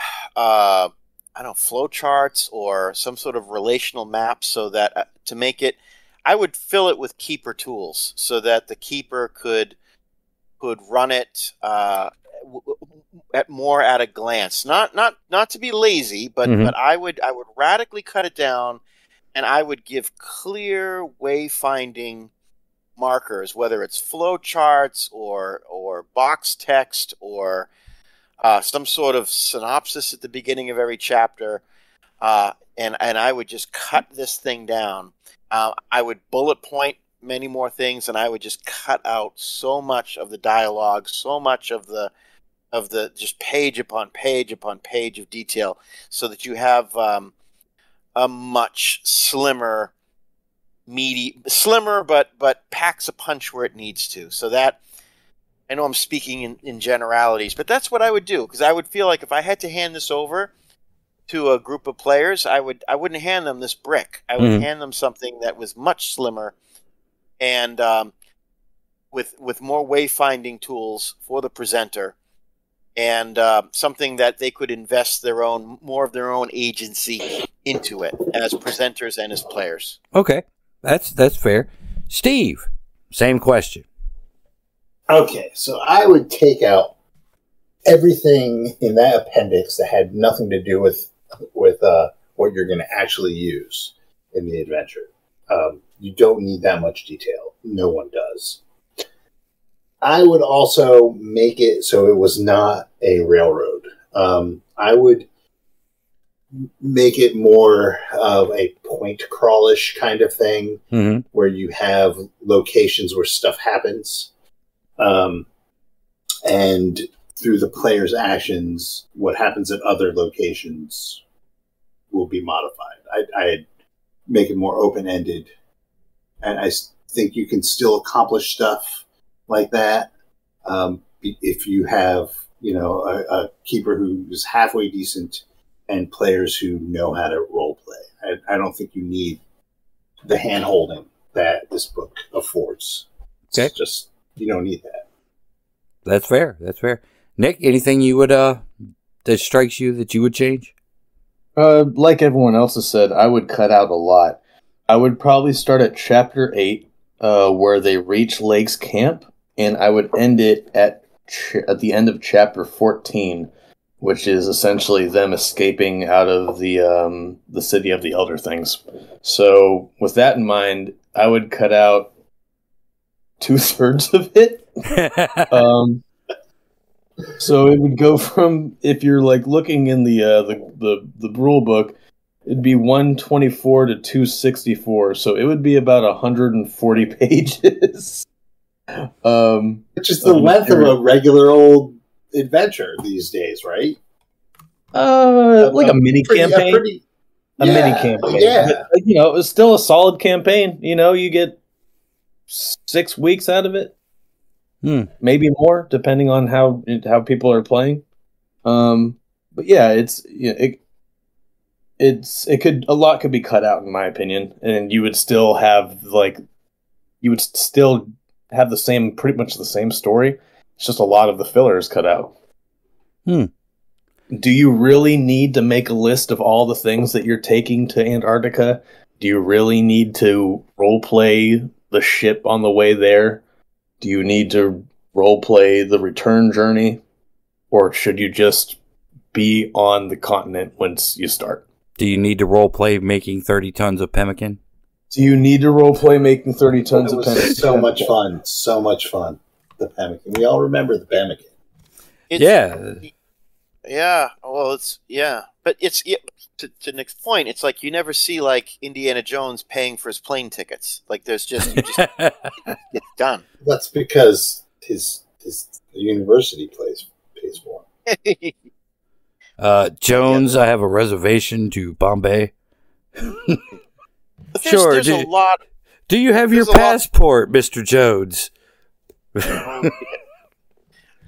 uh i don't know flow charts or some sort of relational map so that uh, to make it i would fill it with keeper tools so that the keeper could could run it uh, at more at a glance. Not not not to be lazy, but Mhm. but I would I would radically cut it down, and I would give clear wayfinding markers, whether it's flow charts or or box text or uh, some sort of synopsis at the beginning of every chapter, uh, and and I would just cut this thing down. Uh, I would bullet point many more things, and I would just cut out so much of the dialogue, so much of the of the just page upon page upon page of detail, so that you have um, a much slimmer, meaty, slimmer, but but packs a punch where it needs to. So that I know I'm speaking in, in generalities, but that's what I would do because I would feel like if I had to hand this over to a group of players, I would I wouldn't hand them this brick. I would Mhm. hand them something that was much slimmer and um, with with more wayfinding tools for the presenter and uh, something that they could invest their own more of their own agency into it as presenters and as players. Okay, that's that's fair. Steve, same question. Okay, so I would take out everything in that appendix that had nothing to do with with uh, what you're going to actually use in the adventure. Um, you don't need that much detail. No one does. I would also make it so it was not a railroad. Um, I would make it more of a point crawlish kind of thing hmm where you have locations where stuff happens. Um, and through the player's actions, what happens at other locations will be modified. I, I'd make it more open ended. And I think you can still accomplish stuff like that um, if you have, you know, a, a keeper who is halfway decent and players who know how to role play. I, I don't think you need the hand holding that this book affords. It's Okay. just you don't need that. That's fair. That's fair. Nick, anything you would uh that strikes you that you would change? Uh, like everyone else has said, I would cut out a lot. I would probably start at chapter eight, uh, where they reach Lake's camp, and I would end it at ch- at the end of chapter fourteen, which is essentially them escaping out of the um, the city of the Elder Things. So, with that in mind, I would cut out two thirds of it um, so it would go from if you're like looking in the uh, the the the rule book, it'd be 124 to 264. So it would be about 140 pages. um, Which is the Um, length of a regular old adventure these days, right? uh, like a mini Pretty- campaign. pretty- a yeah, mini campaign. Yeah. But, you know, it was still a solid campaign. You know, you get six weeks out of it, Hmm. maybe more, depending on how how people are playing. Um, but yeah, it's you know, it, it's it could a lot could be cut out in my opinion, and you would still have like you would still have the same pretty much the same story. It's just a lot of the fillers cut out. Hmm. Do you really need to make a list of all the things that you're taking to Antarctica? Do you really need to role play the ship on the way there? Do you need to role play the return journey? Or should you just be on the continent once you start? Do you need to role play making thirty tons of pemmican? Do you need to role play making 30 tons It of was pemmican? so much fun. So much fun. The pemmican. We all remember the pemmican. It's, yeah. Yeah, well, it's yeah, but it's yeah, to, to Nick's point. It's like you never see like Indiana Jones paying for his plane tickets. Like there's just you just it's done. That's because his his university place pays for him. uh, Jones, I have a reservation to Bombay. But there's, Sure, there's a lot. Do you have your There's lot- passport, Mister Jones?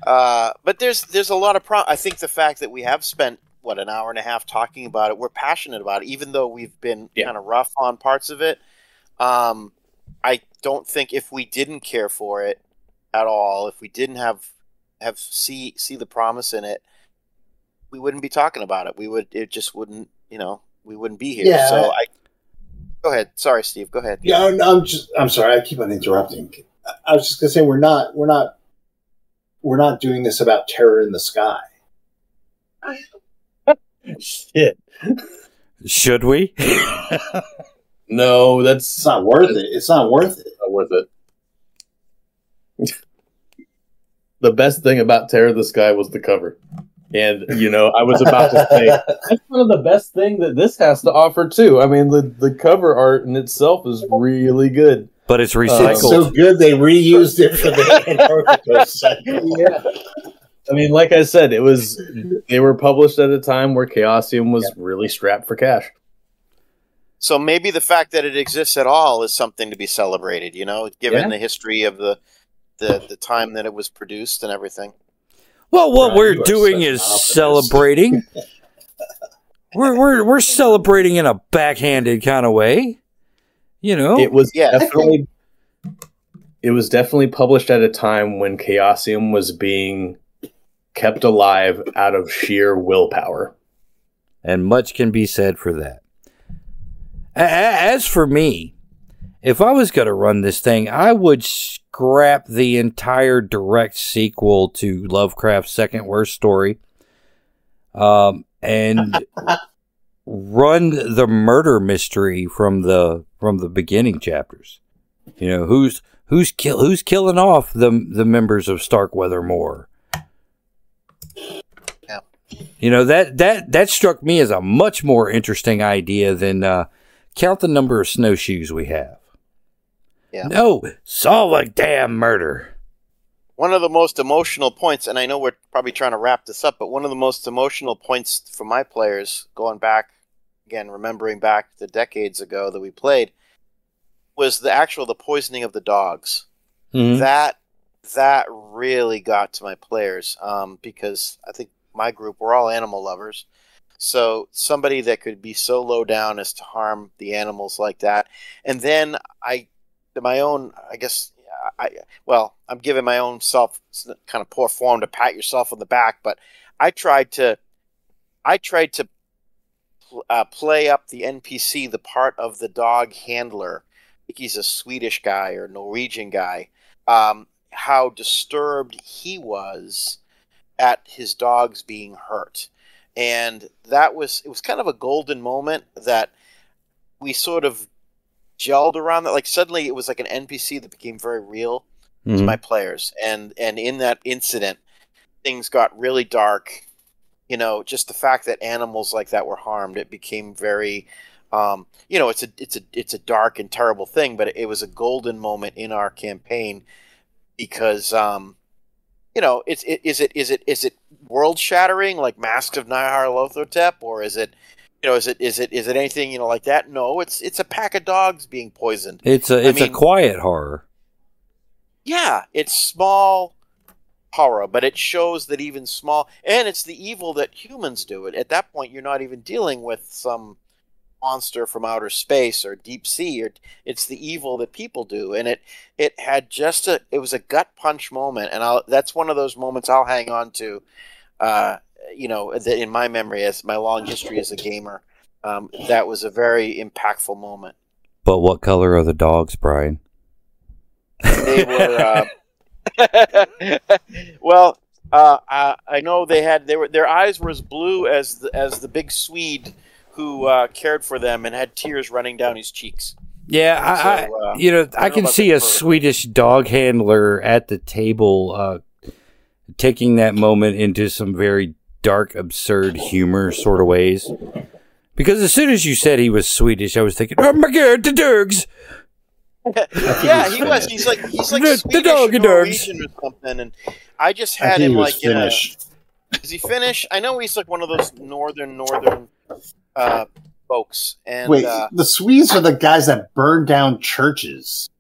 Uh, but there's there's a lot of pro. I think the fact that we have spent what an hour and a half talking about it, we're passionate about it, even though we've been Yeah. kind of rough on parts of it. Um, I don't think if we didn't care for it at all, if we didn't have have see see the promise in it, we wouldn't be talking about it. We would it just wouldn't you know we wouldn't be here. Yeah. So I go ahead. Sorry, Steve. Go ahead. Yeah, I'm, I'm just. I'm sorry. I keep on interrupting. I- I was just gonna say we're not. We're not. We're not doing this about terror in the sky. Shit. Should we? No, that's It's not worth it. It's not worth it. not worth it. the best thing about Terror of the Sky was the cover. And, you know, I was about to say, that's one of the best thing that this has to offer, too. I mean, the, the cover art in itself is really good. but it's Uh, recycled. It's so good they reused it for the Antarctica cycle. Yeah. I mean, like I said, it was, they were published at a time where Chaosium was really strapped for cash. So maybe the fact that it exists at all is something to be celebrated, you know, given Yeah. the history of the the the time that it was produced and everything. Well, what Brian, we're doing is optimist. celebrating. we're we're we're celebrating in a backhanded kind of way. You know, It was Yeah. definitely it was definitely published at a time when Chaosium was being kept alive out of sheer willpower. and much can be said for that. A- a- As for me, if I was going to run this thing, I would scrap the entire direct sequel to Lovecraft's second worst story, um, and run the murder mystery from the from the beginning chapters. You know who's who's kill who's killing off the the members of Starkweather Moore. Yeah. You know that that that struck me as a much more interesting idea than uh, count the number of snowshoes we have. Yeah. No, solve a damn murder. One of the most emotional points, and I know we're probably trying to wrap this up, but one of the most emotional points for my players, going back again, remembering back the decades ago that we played, was the actual the poisoning of the dogs. Mhm. that that really got to my players um, because I think my group we're all animal lovers. So somebody that could be so low down as to harm the animals like that, and then I, my own, I guess, I well, I'm giving my own self kind of poor form to pat yourself on the back, but I tried to, I tried to uh, play up the NPC, the part of the dog handler. I think he's a Swedish guy or Norwegian guy um, how disturbed he was at his dogs being hurt. And that was, it was kind of a golden moment that we sort of gelled around that. Like suddenly it was like an NPC that became very real to Mhm. my players. And, and in that incident, things got really dark. You know, just the fact that animals like that were harmed, it became very, um, you know, it's a it's a it's a dark and terrible thing, but it was a golden moment in our campaign because, um, you know, it's it, is it is it is it world shattering like Masks of Nyarlathotep, or is it, you know, is it is it is it anything you know like that? No, it's it's a pack of dogs being poisoned. It's a it's mean- a quiet horror. Yeah, it's small horror, but it shows that even small, and it's the evil that humans do it. At that point, you're not even dealing with some monster from outer space or deep sea. Or it's the evil that people do, and it it had just a it was a gut punch moment, and I'll, that's one of those moments I'll hang on to. Uh, you know, that in my memory, as my long history as a gamer, um, that was a very impactful moment. But what color are the dogs, Bryan? they were uh, well uh, I, I know they had they were their eyes were as blue as the, as the big swede who uh, cared for them and had tears running down his cheeks Yeah, I, So, uh, I you know I know can about see a fur. Swedish dog handler at the table uh, taking that moment into some very dark, absurd humor sort of ways. Because as soon as you said he was Swedish, I was thinking, "Oh my god, the dogs!" yeah he was he's like he's like The- the Swedish dog or dogs. Norwegian or something and I just I had think him he was like in a, is he Finnish I know he's like one of those northern northern uh, folks and Wait, uh, the Swedes are the guys that burn down churches.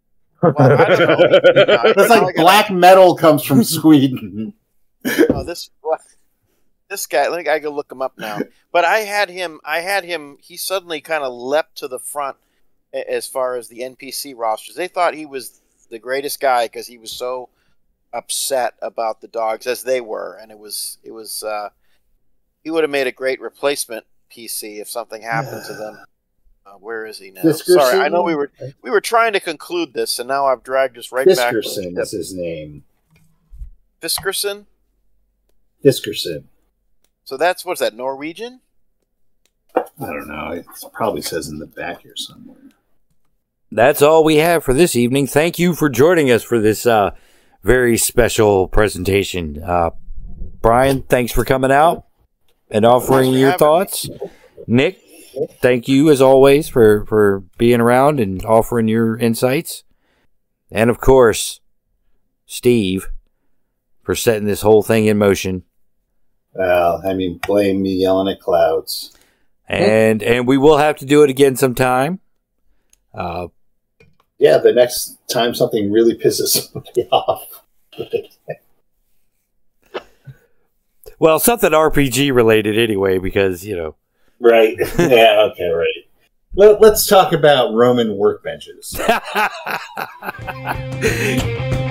well, I don't know. It's like black metal comes from Sweden. Oh, this this guy. Let me. I go look him up now. But I had him. I had him. He suddenly kind of leapt to the front as far as the NPC rosters. They thought he was the greatest guy because he was so upset about the dogs as they were, and it was it was. Uh, he would have made a great replacement PC if something happened to them. Uh, where is he now? Sorry, I know we were we were trying to conclude this, and now I've dragged us right back. Fiskerson is his name. Fiskerson. Fiskerson. So that's what's that Norwegian? I don't know. It probably says in the back here somewhere. That's all we have for this evening. Thank you for joining us for this uh, very special presentation. Uh, Bryan, thanks for coming out and offering Thanks your having thoughts. Nick, thank you as always for, for being around and offering your insights. And of course, Steve for setting this whole thing in motion. Well, I mean, blame me yelling at clouds. And and we will have to do it again sometime. Uh, yeah, the next time something really pisses somebody off. well, something RPG related anyway, because you know. Right. Yeah. Okay. Right. Let, let's talk about Roman workbenches.